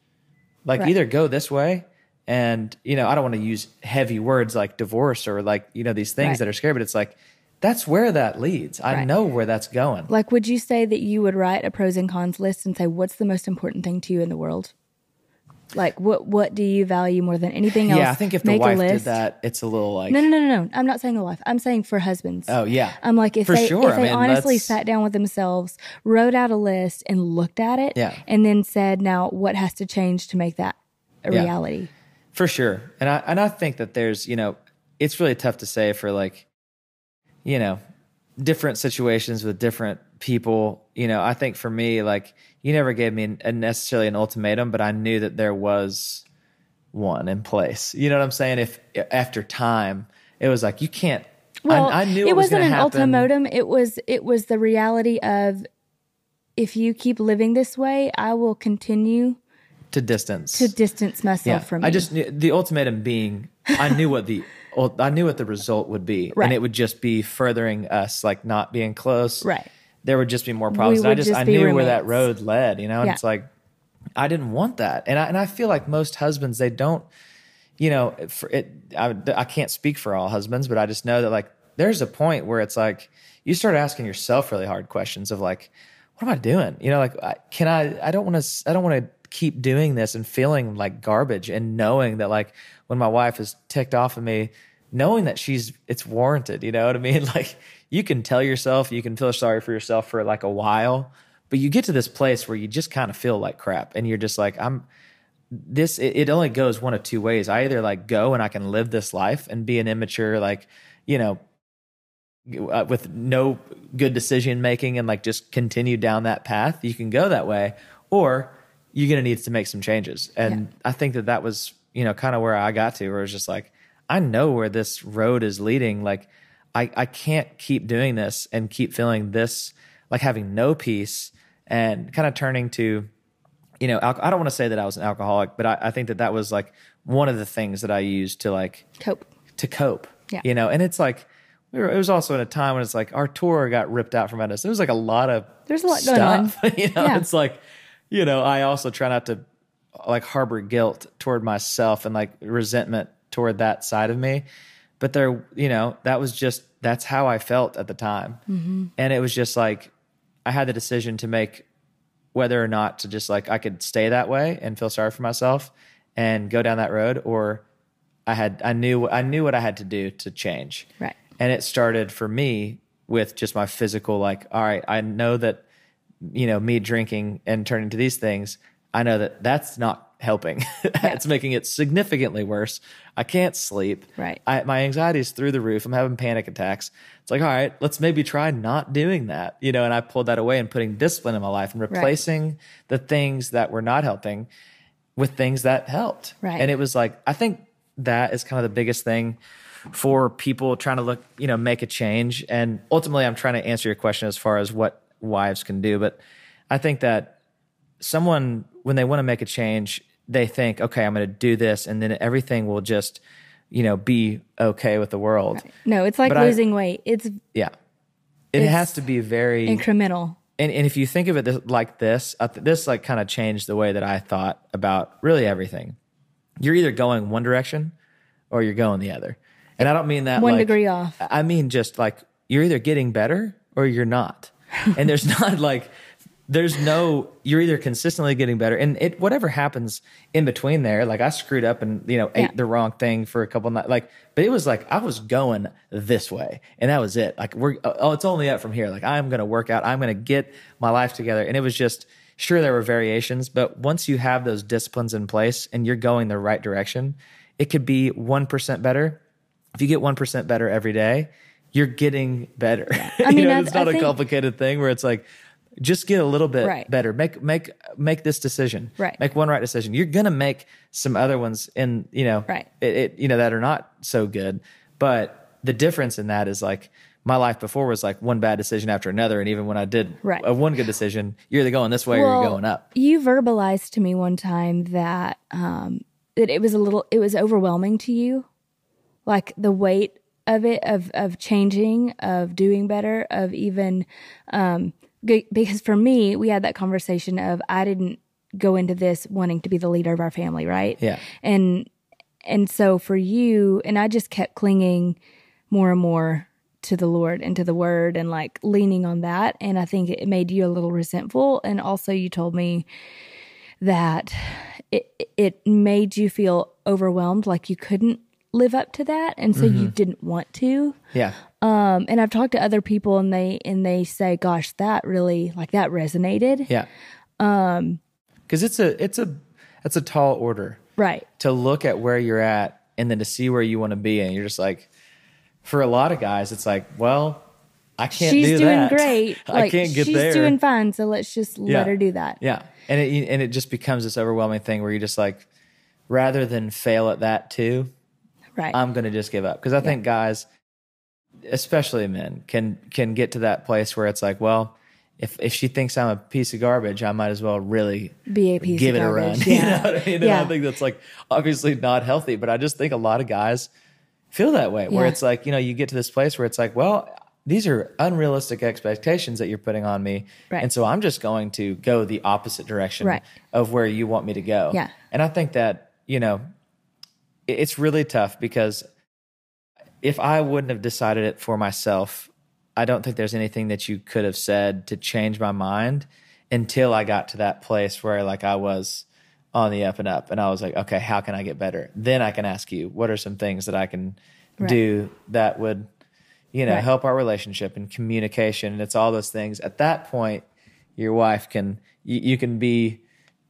Like Right. either go this way and you know, I don't want to use heavy words like divorce or like, you know, these things Right. that are scary, but it's like that's where that leads. I Right. know where that's going. Like, would you say that you would write a pros and cons list and say, what's the most important thing to you in the world? Like, what what do you value more than anything else? yeah, I think if the Make wife did that, it's a little like No, no, no, no, no. I'm not saying the wife. I'm saying for husbands. Oh yeah. I'm like if For they sure. if I they mean, honestly that's- sat down with themselves, wrote out a list, and looked at it, Yeah. and then said, "Now, what has to change to make that a Yeah. reality?" For sure. And I and I think that there's, you know, it's really tough to say for like, you know, different situations with different people. You know, I think for me, like, you never gave me a necessarily an ultimatum, but I knew that there was one in place. You know what I'm saying? If after time, it was like you can't. Well, I, I knew it, it, was wasn't an happen. ultimatum. It was it was the reality of if you keep living this way, I will continue to distance. to distance myself from you. I just knew the ultimatum being I knew what the I knew what the result would be, Right. and it would just be furthering us, like not being close. Right. There would just be more problems. And I just, just I knew where that road led. You know, and Yeah. it's like I didn't want that, and I and I feel like most husbands they don't. You know, for it, I, I can't speak for all husbands, but I just know that like there's a point where it's like you start asking yourself really hard questions of like, what am I doing? You know, like I- can I? I don't want to. I don't want to keep doing this and feeling like garbage and knowing that like when my wife is ticked off of me, knowing that she's it's warranted. You know what I mean? Like you can tell yourself, you can feel sorry for yourself for like a while, but you get to this place where you just kind of feel like crap, and you're just like I'm this it, it only goes one of two ways i either like go and i can live this life and be an immature like you know uh, with no good decision making and like just continue down that path you can go that way or you're going to need to make some changes and i think that that was you know kind of where i got to where it's just like i know where this road is leading like i i can't keep doing this and keep feeling this like having no peace and kind of turning to you know, I don't want to say that I was an alcoholic, but I, I think that that was like one of the things that I used to like cope. to cope. Yeah. You know, and it's like we were. It was also in a time when it's like our tour got ripped out from us. There was like a lot of There's a lot going stuff. on. you know, Yeah. it's like you know, I also try not to like harbor guilt toward myself and like resentment toward that side of me. But there, you know, that was just that's how I felt at the time, Mm-hmm. and it was just like I had the decision to make whether or not to just like I could stay that way and feel sorry for myself and go down that road or I had I knew I knew what I had to do to change. Right. And it started for me with just my physical like all right, I know that you know me drinking and turning to these things, I know that that's not helping. it's making it significantly worse. I can't sleep. Right. I, my anxiety is through the roof. I'm having panic attacks. It's like, all right, let's maybe try not doing that, you know. And I pulled that away and putting discipline in my life and replacing the things that were not helping with things that helped. Right. And it was like, I think that is kind of the biggest thing for people trying to look, you know, make a change. And ultimately, I'm trying to answer your question as far as what wives can do. But I think that someone when they want to make a change, they think, okay, I'm going to do this, and then everything will just, you know, be okay with the world. No, it's like But I- losing weight. It's Yeah, it It's has to be very. incremental. and, and if you think of it this, like this, I th- this like kind of changed the way that I thought about really everything. You're either going one direction or you're going the other, and I don't mean that One like- degree off. I mean just like you're either getting better or you're not, and there's not like there's no you're either consistently getting better. And it whatever happens in between there like i screwed up and you know ate Yeah. the wrong thing for a couple nights like but it was like i was going this way and that was it. Like we're oh it's only up from here. Like i'm gonna work out. I'm gonna get my life together. And it was just sure there were variations but once you have those disciplines in place and you're going the right direction it could be 1% better. If you get 1% better every day you're getting better I you mean, know, it's not I a think- complicated thing where it's like just get a little bit Right. better make make make this decision Right. make one right decision you're gonna make some other ones in you know Right. it, it you know that are not so good but the difference in that is like my life before was like one bad decision after another and even when i did Right. a one good decision you're either going this way or you're going up You verbalized to me one time that um that it was a little it was overwhelming to you. Like the weight of it of of changing, of doing better, of even um g- because for me, we had that conversation of I didn't go into this wanting to be the leader of our family, right? Yeah. And and so for you, and I just kept clinging more and more to the Lord and to the word and like leaning on that. And I think it made you a little resentful. And also, you told me that it, it made you feel overwhelmed, like you couldn't live up to that. And so you didn't want to. yeah Um, and I've talked to other people and they, and they say, gosh, that really, like that resonated. yeah um because it's a it's a it's a tall order Right. to look at where you're at and then to see where you want to be and you're just like for a lot of guys it's like well i can't She's do doing that great. i Like, can't get there. she's doing fine. So let's just let her do that. yeah and it and it just becomes this overwhelming thing where you just like rather than fail at that too Right. i'm gonna just give up because i think guys especially men can can get to that place where it's like well if if she thinks i'm a piece of garbage i might as well really Be a piece give of it garbage. a run. Yeah. You know what I mean? Yeah. I think that's like obviously not healthy, but I just think a lot of guys feel that way where Yeah. it's like, you know, you get to this place where it's like, well, these are unrealistic expectations that you're putting on me. Right. And so I'm just going to go the opposite direction Right. of where you want me to go. Yeah. And I think that, you know, it's really tough because if I wouldn't have decided it for myself, I don't think there's anything that you could have said to change my mind until I got to that place where like I was on the up and up and I was like, okay, how can I get better? Then I can ask you, what are some things that I can do that would, you know, Right. help our relationship and communication and it's all those things. At that point, your wife can you, you can be,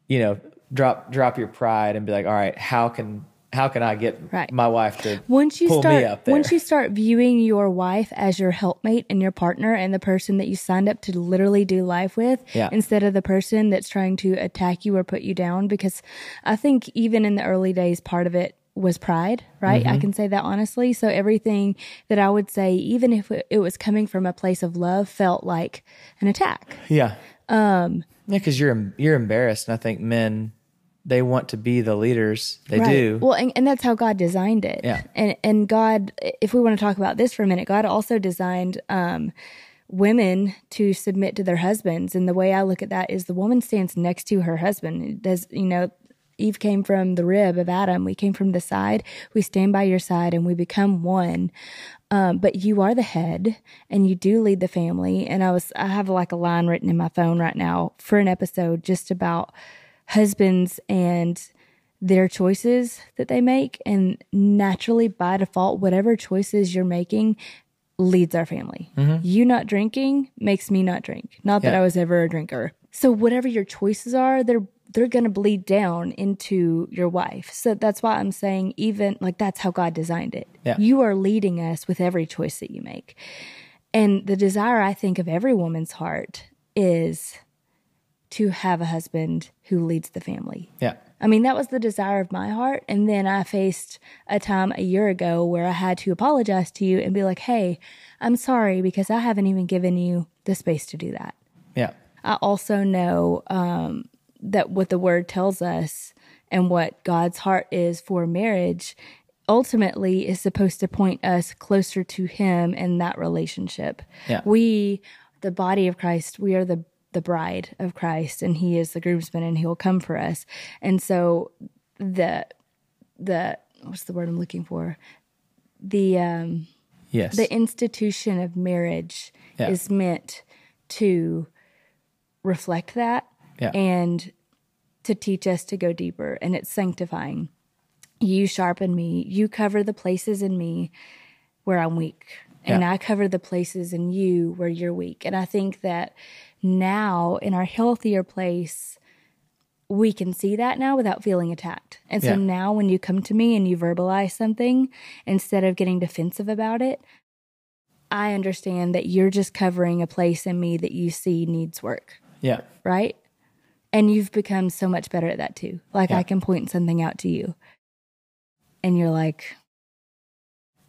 you know, drop drop your pride and be like, all right, how can how can I get Right. my wife to once you pull start me up there? once you start viewing your wife as your helpmate and your partner and the person that you signed up to literally do life with Yeah. instead of the person that's trying to attack you or put you down because i think even in the early days part of it was pride right Mm-hmm. i can say that honestly so everything that i would say even if it it was coming from a place of love felt like an attack Yeah. Um. Yeah, because you're you're embarrassed, and I think men they want to be the leaders. They Right. do. Well, and, and that's how God designed it. Yeah. And and God, if we want to talk about this for a minute, God also designed um, women to submit to their husbands. And the way I look at that is the woman stands next to her husband. It does you know? Eve came from the rib of Adam. We came from the side. We stand by your side and we become one. Um, but you are the head and you do lead the family. And I was, I have like a line written in my phone right now for an episode just about husbands and their choices that they make. And naturally, by default, whatever choices you're making leads our family. Mm-hmm. You not drinking makes me not drink. Not that Yeah. I was ever a drinker. So whatever your choices are, they're they're going to bleed down into your wife. So that's why I'm saying even like that's how God designed it. Yeah. You are leading us with every choice that you make. And the desire I think of every woman's heart is to have a husband who leads the family. yeah. I mean, that was the desire of my heart. And then I faced a time a year ago where I had to apologize to you and be like, hey, I'm sorry because I haven't even given you the space to do that. Yeah. I also know um, that what the word tells us and what God's heart is for marriage ultimately is supposed to point us closer to him in that relationship. Yeah. We the body of Christ, we are the the bride of Christ and he is the groomsman and he will come for us. And so the the what's the word I'm looking for? The um Yes. the institution of marriage Yeah. is meant to reflect that Yeah. and to teach us to go deeper and it's sanctifying you sharpen me you cover the places in me where i'm weak and Yeah. i cover the places in you where you're weak and i think that now in our healthier place we can see that now without feeling attacked. And so Yeah. now when you come to me and you verbalize something, instead of getting defensive about it, I understand that you're just covering a place in me that you see needs work, yeah. right? And you've become so much better at that too. Like Yeah. I can point something out to you and you're like,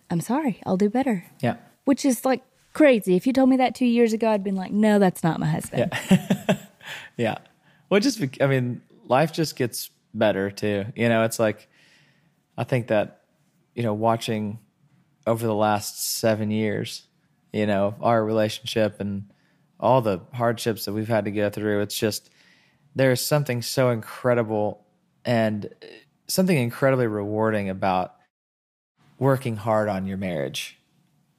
I'm sorry, I'll do better. Yeah. Which is like crazy. If you told me that two years ago, I'd been like, no, that's not my husband. Yeah. yeah. Well, just, I mean, life just gets better too. You know, it's like, I think that, you know, watching over the last seven years, you know, our relationship and all the hardships that we've had to go through, it's just, there's something so incredible and something incredibly rewarding about working hard on your marriage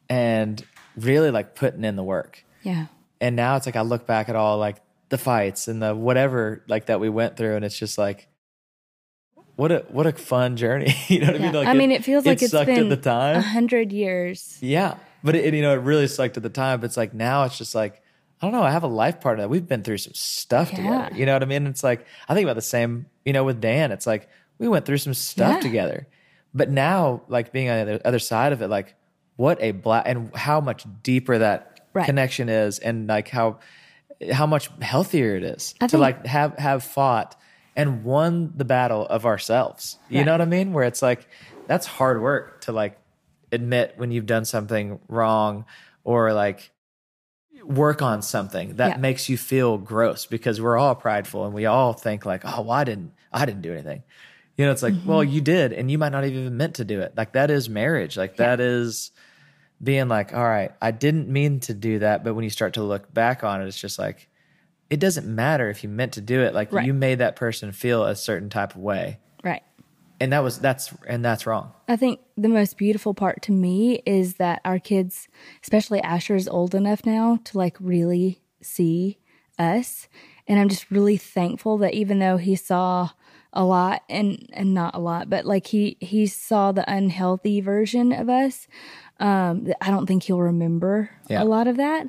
and really like putting in the work yeah. and now it's like I look back at all like the fights and the whatever like that we went through, and it's just like, what a what a fun journey. you know what I mean? Like I mean, it feels like it's sucked been at the time. a hundred years. Yeah, but it, you know it really sucked at the time. But it's like now it's just like I don't know. I have a life partner that we've been through some stuff Yeah. together. You know what I mean? It's like I think about the same. You know, with Dan, it's like we went through some stuff Yeah. together. But now, like being on the other, side of it, like what a black and how much deeper that Right. connection is, and like how how much healthier it is I to like have have fought and won the battle of ourselves. You Right. know what I mean? Where it's like that's hard work to like admit when you've done something wrong or like work on something that Yeah. makes you feel gross because we're all prideful and we all think like, oh, well, I didn't, I didn't do anything. You know, it's like, well, Mm-hmm. you did, and you might not have even meant to do it. Like that is marriage. Like that is being like, all right, I didn't mean to do that, but when you start to look back on it, it's just like, it doesn't matter if you meant to do it. Like Right. you made that person feel a certain type of way, Right. and that was that's and that's wrong. I think the most beautiful part to me is that our kids, especially Asher, is old enough now to like really see us. And I'm just really thankful that even though he saw a lot and and not a lot, but like he he saw the unhealthy version of us. Um, I don't think he'll remember Yeah. a lot of that.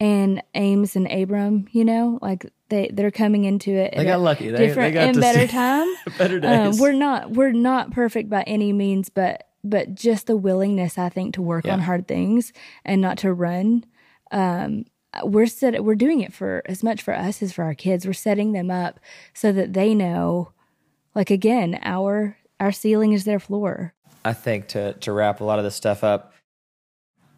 And Ames and Abram, you know, like they they're coming into it. They got lucky. They- they different got and better time. better Um, we're not we're not perfect by any means, but but just the willingness I think to work Yeah. on hard things and not to run. Um, we're set, we're doing it for as much for us as for our kids. We're setting them up so that they know, like again, our our ceiling is their floor. I think to to wrap a lot of this stuff up,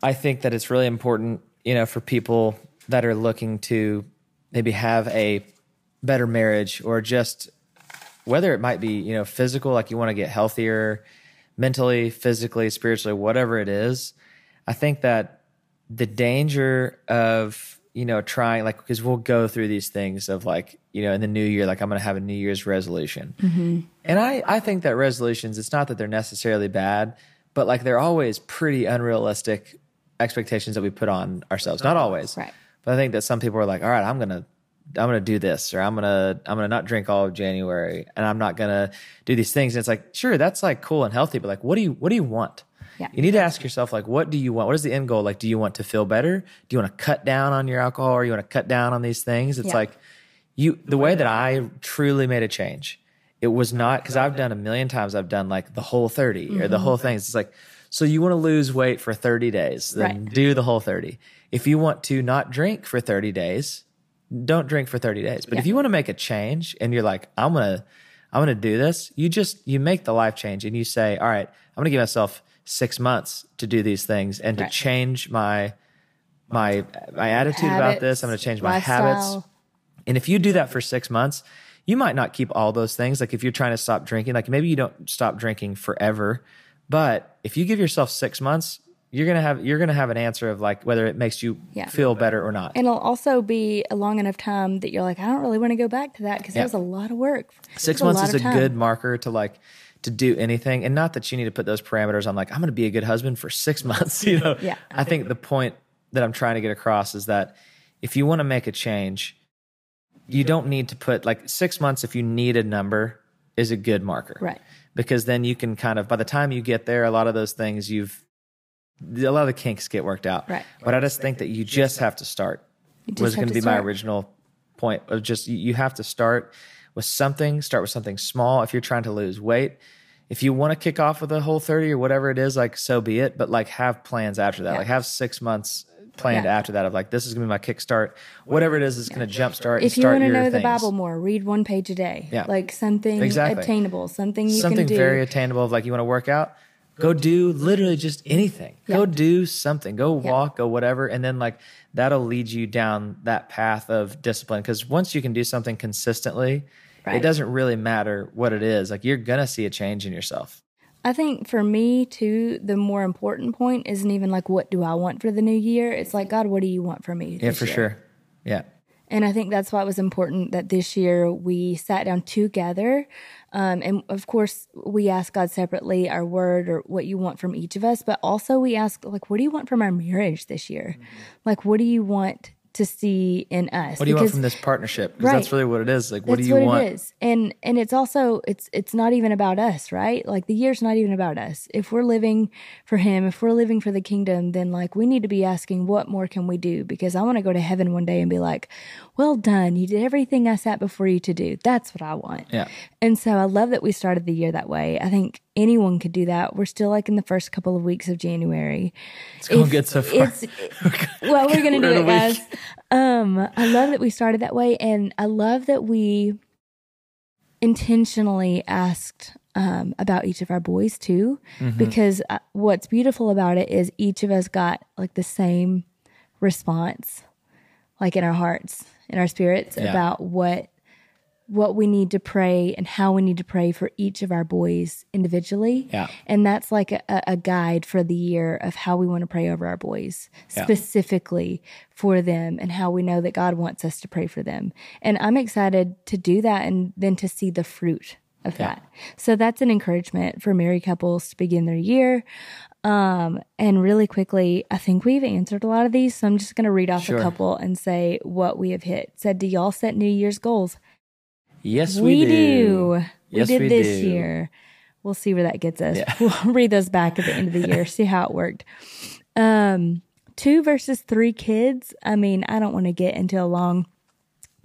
I think that it's really important, you know, for people that are looking to maybe have a better marriage or just whether it might be, you know, physical, like you want to get healthier mentally, physically, spiritually, whatever it is. I think that the danger of, you know, trying like because we'll go through these things of like, you know, in the new year, like I'm going to have a New Year's resolution. Mm-hmm. And I, I think that resolutions, it's not that they're necessarily bad, but like they're always pretty unrealistic expectations that we put on ourselves. Not always. Right. But I think that some people are like, all right, I'm gonna I'm gonna do this or I'm gonna I'm gonna not drink all of January and I'm not gonna do these things. And it's like, sure, that's like cool and healthy, but like what do you what do you want? Yeah. You need to ask yourself, like, what do you want? What is the end goal? Like, do you want to feel better? Do you want to cut down on your alcohol or you want to cut down on these things? It's Yeah. like you the way that I truly made a change, it was not because I've done a million times, I've done like the whole 30 or the mm-hmm. whole thing. It's like, so you want to lose weight for 30 days, then Right. do the whole 30. If you want to not drink for 30 days, don't drink for 30 days. But if you want to make a change and you're like, I'm going to, I'm going to do this, you just, you make the life change and you say, all right, I'm going to give myself six months to do these things and to change my, my, my attitude about this. I'm going to change my habits. And if you do that for six months, you might not keep all those things. Like if you're trying to stop drinking, like maybe you don't stop drinking forever, but if you give yourself six months, you're gonna have you're gonna have an answer of like whether it makes you Yeah. feel better or not. And it'll also be a long enough time that you're like, I don't really want to go back to that because Yeah. that was a lot of work. Six months lot is a time. good marker to like to do anything, and not that you need to put those parameters on. Like I'm gonna be a good husband for six months. You know, Yeah. I think the point that I'm trying to get across is that if you want to make a change, you don't need to put like six months. If you need a number, is a good marker, Right. because then you can kind of by the time you get there a lot of those things you've a lot of the kinks get worked out Right. but i just think that you just have to start was going to be my original point of just you- you have to start with something start with something small if you're trying to lose weight if you want to kick off with a whole 30 or whatever it is like so be it but like have plans after that Yeah. like have six months planned Yeah. after that of like this is to be my kickstart whatever it is is going to jumpstart If you want to know the. Bible more, read one page a day. Yeah. Like something Exactly. obtainable, something you something can do. very attainable of like you want to work out go do literally just anything go do something go Yeah. walk go whatever and then like that'll lead you down that path of discipline because once you can do something consistently it doesn't really matter what it is like you're gonna see a change in yourself I think for me too, the more important point isn't even like what do I want for the new year. It's like God, what do you want for me? yeah for year? sure yeah And I think that's why it was important that this year we sat down together. Um, and of course, we asked God separately our word or what you want from each of us, but also we asked, like, what do you want from our marriage this year? Like, what do you want to see in us? What do you want from this partnership because that's really what it is like what that's do you what want it is. And and it's also it's it's not even about us, right? Like the year's not even about us. If we're living for him, if we're living for the kingdom, then like we need to be asking what more can we do? Because I want to go to heaven one day and be like, Well done, you did everything I sat before you to do. That's what I want. yeah And so I love that we started the year that way. I think anyone could do that. We're still like in the first couple of weeks of January. it's going If good so far It's well, we're gonna do We're it, guys. Um, I love that we started that way, and I love that we intentionally asked um, about each of our boys too, Mm-hmm. because uh, what's beautiful about it is each of us got like the same response, like in our hearts, in our spirits, Yeah. about what what we need to pray and how we need to pray for each of our boys individually. Yeah. And that's like a, a guide for the year of how we want to pray over our boys Yeah. specifically for them and how we know that God wants us to pray for them. And I'm excited to do that and then to see the fruit of Yeah. that. So that's an encouragement for married couples to begin their year. Um, and really quickly, I think we've answered a lot of these. So I'm just going to read off Sure. a couple and say what we have hit. Said, do y'all set New Year's goals? Yes we, We, do. Yes, we did we this do. year. We'll see where that gets us. Yeah. We'll read those back at the end of the year, see how it worked. Um, two versus three kids. I mean, I don't want to get into a long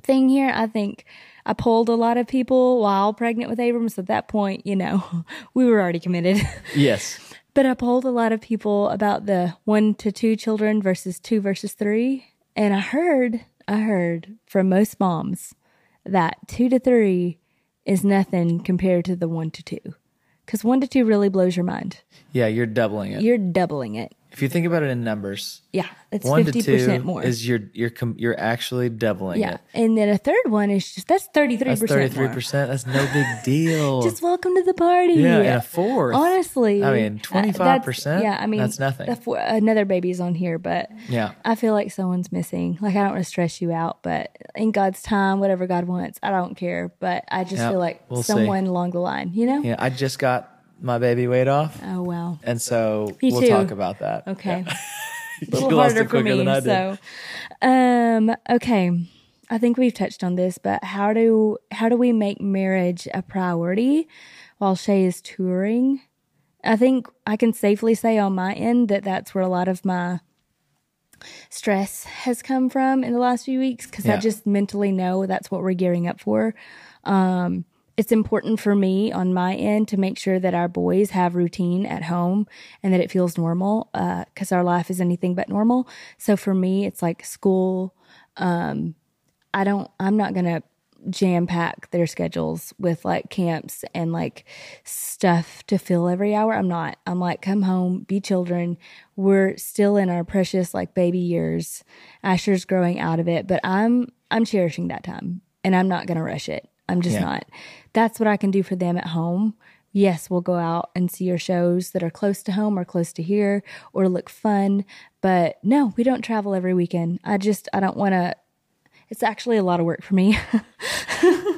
thing here. I think I polled a lot of people while pregnant with Abrams. So at that point, you know, we were already committed. yes But I polled a lot of people about the one to two children versus two versus three. And I heard, I heard from most moms that two to three is nothing compared to the one to two. Because one to two really blows your mind. yeah you're doubling it You're doubling it. If you think about it in numbers Yeah, it's one to fifty two percent more. is you're you're com- you're actually doubling yeah, it. and then a third one is just that's thirty three That's percent. thirty three percent. That's no big deal. Just welcome to the party. yeah, and a fourth. Honestly, I mean, uh, 25%? Yeah, I mean, That's nothing. four- another baby's on here, but Yeah. I feel like someone's missing. Like I don't want to stress you out, but in God's time, whatever God wants, I don't care. But I just feel like we'll see. someone along the line, you know? Yeah, I just got my baby weight off, Oh well. and so Me we'll too. talk about that. Okay. Yeah. A little harder for me. than I did. So, um, okay. I think we've touched on this, but how do how do we make marriage a priority while Shay is touring? I think I can safely say on my end that that's where a lot of my stress has come from in the last few weeks because I just mentally know that's what we're gearing up for. Um, it's important for me on my end to make sure that our boys have routine at home and that it feels normal because our life is anything but normal. So for me, it's like school. Um, I don't, I'm not going to jam pack their schedules with like camps and like stuff to fill every hour. I'm not. I'm like, come home, be children. We're still in our precious like baby years. Asher's growing out of it, but I'm, I'm cherishing that time and I'm not to rush it. I'm just Yeah. not. That's what I can do for them at home. Yes, we'll go out and see your shows that are close to home or close to here or look fun. But no, we don't travel every weekend. I just, I don't want to. It's actually a lot of work for me.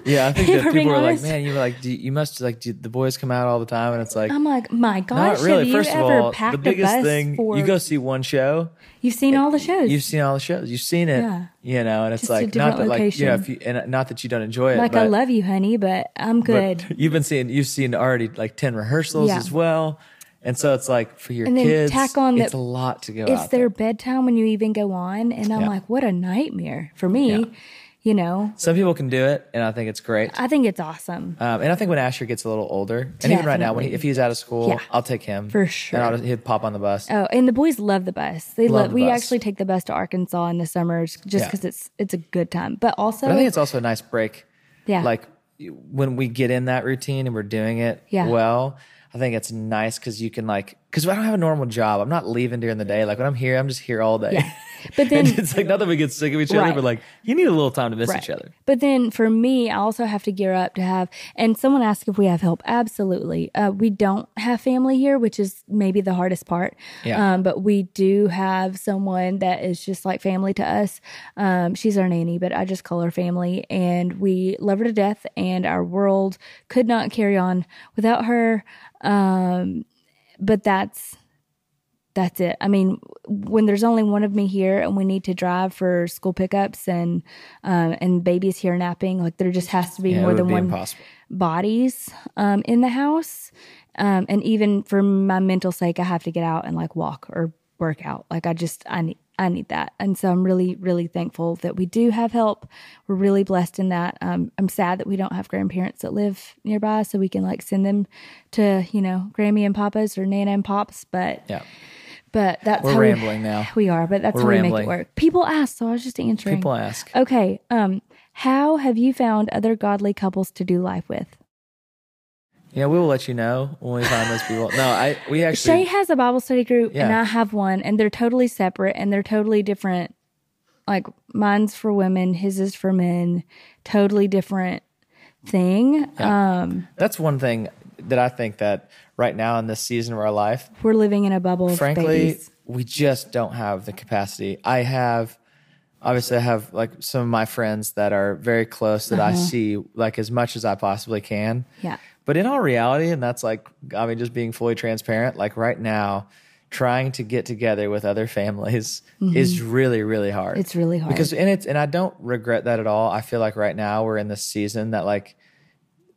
Yeah, I think that people are like, man, you were like, do, you must like, do the boys come out all the time, and it's like, I'm like, my gosh, not really. First you of all, the biggest thing for? you go see one show, you've seen all the shows. you've seen all the shows, you've seen it, Yeah. you know, and it's Just like not that like you know, if you and not that you don't enjoy it, like but, I love you, honey, but I'm but good. you've been seeing, you've seen already like ten rehearsals Yeah. as well, and so it's like for your And then kids, tack on it's that a lot to go. it's their there. bedtime when you even go on, and I'm Yeah. like, what a nightmare for me. Yeah. You know, Some people can do it, and I think it's great. I think it's awesome. Um, and I think when Asher gets a little older, and even right now, when he, if he's out of school, Yeah. I'll take him For sure. And I'll, he'd pop on the bus. Oh, and the boys love the bus. They Love love. the We bus. actually take the bus to Arkansas in the summers just because it's it's a good time. But also, But I think it's also a nice break. Yeah. Like when we get in that routine and we're doing it Yeah. well, I think it's nice because you can like because I don't have a normal job. I'm not leaving during the day. Like when I'm here, I'm just here all day. Yeah. But then- it's like not that we get sick of each other, Right. but like you need a little time to miss Right. each other. But then for me, I also have to gear up to have. And someone asked if we have help. Absolutely, uh, we don't have family here, which is maybe the hardest part. Yeah. Um, but we do have someone that is just like family to us. Um, she's our nanny, but I just call her family, and we love her to death. And our world could not carry on without her. Um, but that's that's it. I mean, when there's only one of me here and we need to drive for school pickups and um, and babies here napping, like there just has to be Yeah, more than be one impossible. bodies um, in the house. Um, and even for my mental sake, I have to get out and like walk or work out. Like I just I need I need that, and so I'm really really thankful that we do have help. We're really blessed in that. Um, I'm sad that we don't have grandparents that live nearby, so we can like send them to you know Grammy and Papa's or Nana and Pops, but. Yeah. But that's We're how rambling we, now. We are, but that's We're how we make it work. People ask, so I was just answering. People ask. Okay, um, how have you found other godly couples to do life with? Yeah, we will let you know when we find those people. No, I we actually Shay has a Bible study group, and I have one, and they're totally separate and they're totally different. Like mine's for women, his is for men. Totally different thing. Um, that's one thing that I think that right now in this season of our life, we're living in a bubble frankly, we just don't have the capacity. I have, obviously, I have like some of my friends that are very close that I see like as much as I possibly can. Uh-huh. Yeah. But in all reality, and that's like, I mean, just being fully transparent, like right now, trying to get together with other families is really, really hard. Mm-hmm. It's really hard. because, and it's, and I don't regret that at all. I feel like right now we're in this season that like,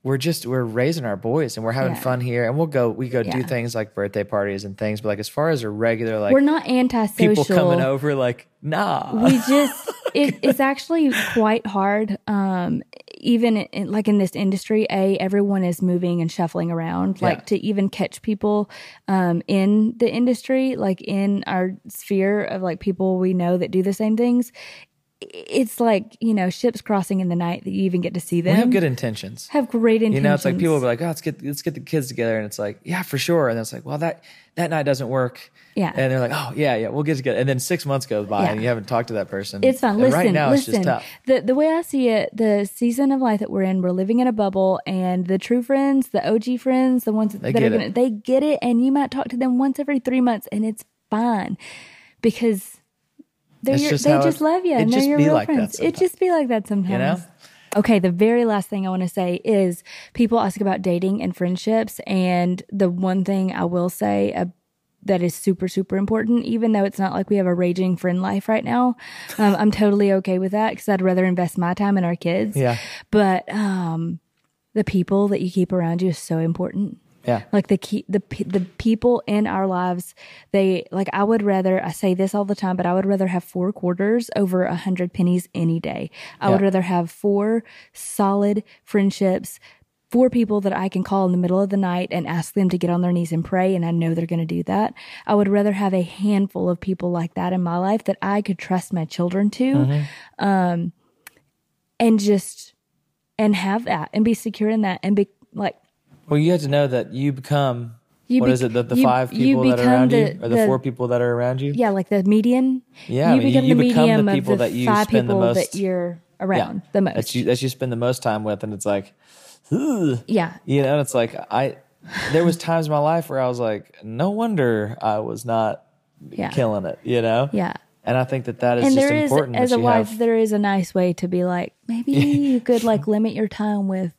we're just we're raising our boys and we're having Yeah. fun here and we'll go we go do things like birthday parties and things but like as far as a regular like We're not antisocial. people coming over like nah we just it, it's actually quite hard um even in, like in this industry a everyone is moving and shuffling around like to even catch people um in the industry like in our sphere of like people we know that do the same things it's like you know ships crossing in the night that you even get to see them we have good intentions have great intentions you know it's like people will be like oh let's get let's get the kids together and it's like yeah for sure and it's like well that that night doesn't work Yeah. and they're like oh yeah yeah we'll get together and then six months goes by Yeah. and you haven't talked to that person It's fine. And Listen, right now listen. it's just tough The the way I see it, the season of life that we're in, we're living in a bubble, and the true friends, the OG friends, the ones that get are gonna, they get it, and you might talk to them once every three months, and it's fine because they're your, just they just it- love you, it and they're just your be real like that friends. It just be like that sometimes. know? Okay, the very last thing I want to say is people ask about dating and friendships, and the one thing I will say uh, that is super, super important, even though it's not like we have a raging friend life right now, um, I'm totally okay with that because I'd rather invest my time in our kids. Yeah. But um, the people that you keep around you is so important yeah. Like the key the the people in our lives they like i would rather i say this all the time but i would rather have four quarters over a hundred pennies any day. I would rather have four solid friendships four people that i can call in the middle of the night and ask them to get on their knees and pray and i know they're going to do that. I would rather have a handful of people like that in my life that i could trust my children to um and just and have that and be secure in that and be like well you have to know that you become You what bec- is it the, the you- five people that are become around you the- or the, the- four people that are around you Yeah, like the median. Yeah, I mean, you- you become the people of the that you five spend the people most- that you're around the most. that you that you spend the most time with, and it's like, ugh. yeah. you know, it's like I. There was times in my life where I was like, no wonder I was not Yeah. killing it, you know. Yeah. And I think that that is and just is important. as a wife have- there is a nice way to be like maybe you could like limit your time with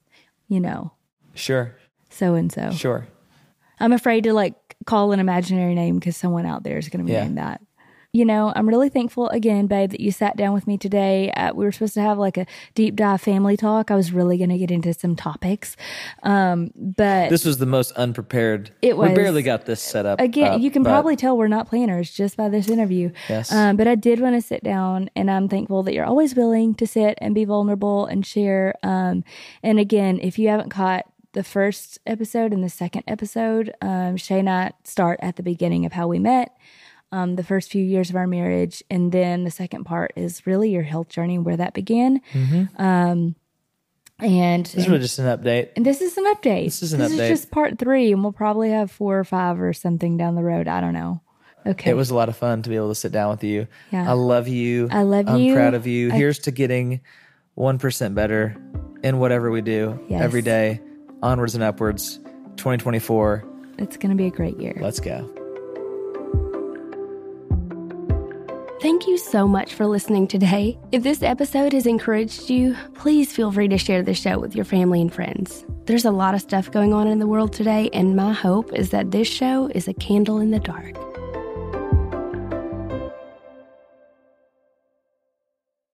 you know sure, so and so sure. i'm afraid to like call an imaginary name because someone out there is going to be Yeah. named that you know i'm really thankful again babe that you sat down with me today uh, we were supposed to have like a deep dive family talk i was really going to get into some topics um but This was the most unprepared. It was. We barely got this set up. Again, up, you can but probably tell we're not planners just by this interview. Yes. Um, but I did want to sit down, and I'm thankful that you're always willing to sit and be vulnerable and share. Um, and again, if you haven't caught the first episode and the second episode, um, Shay and I start at the beginning of how we met. Um, the first few years of our marriage, and then the second part is really your health journey, where that began. Um, and This is really just an update. and this is an update. This is an update. just part three, and we'll probably have four or five or something down the road. I don't know. Okay. It was a lot of fun to be able to sit down with you. Yeah. I love you. I love you. I'm proud of you. I- Here's to getting 1% better in whatever we do Yes. every day, onwards and upwards. 2024. It's going to be a great year. Let's go. Thank you so much for listening today. If this episode has encouraged you, please feel free to share the show with your family and friends. There's a lot of stuff going on in the world today, and my hope is that this show is a candle in the dark.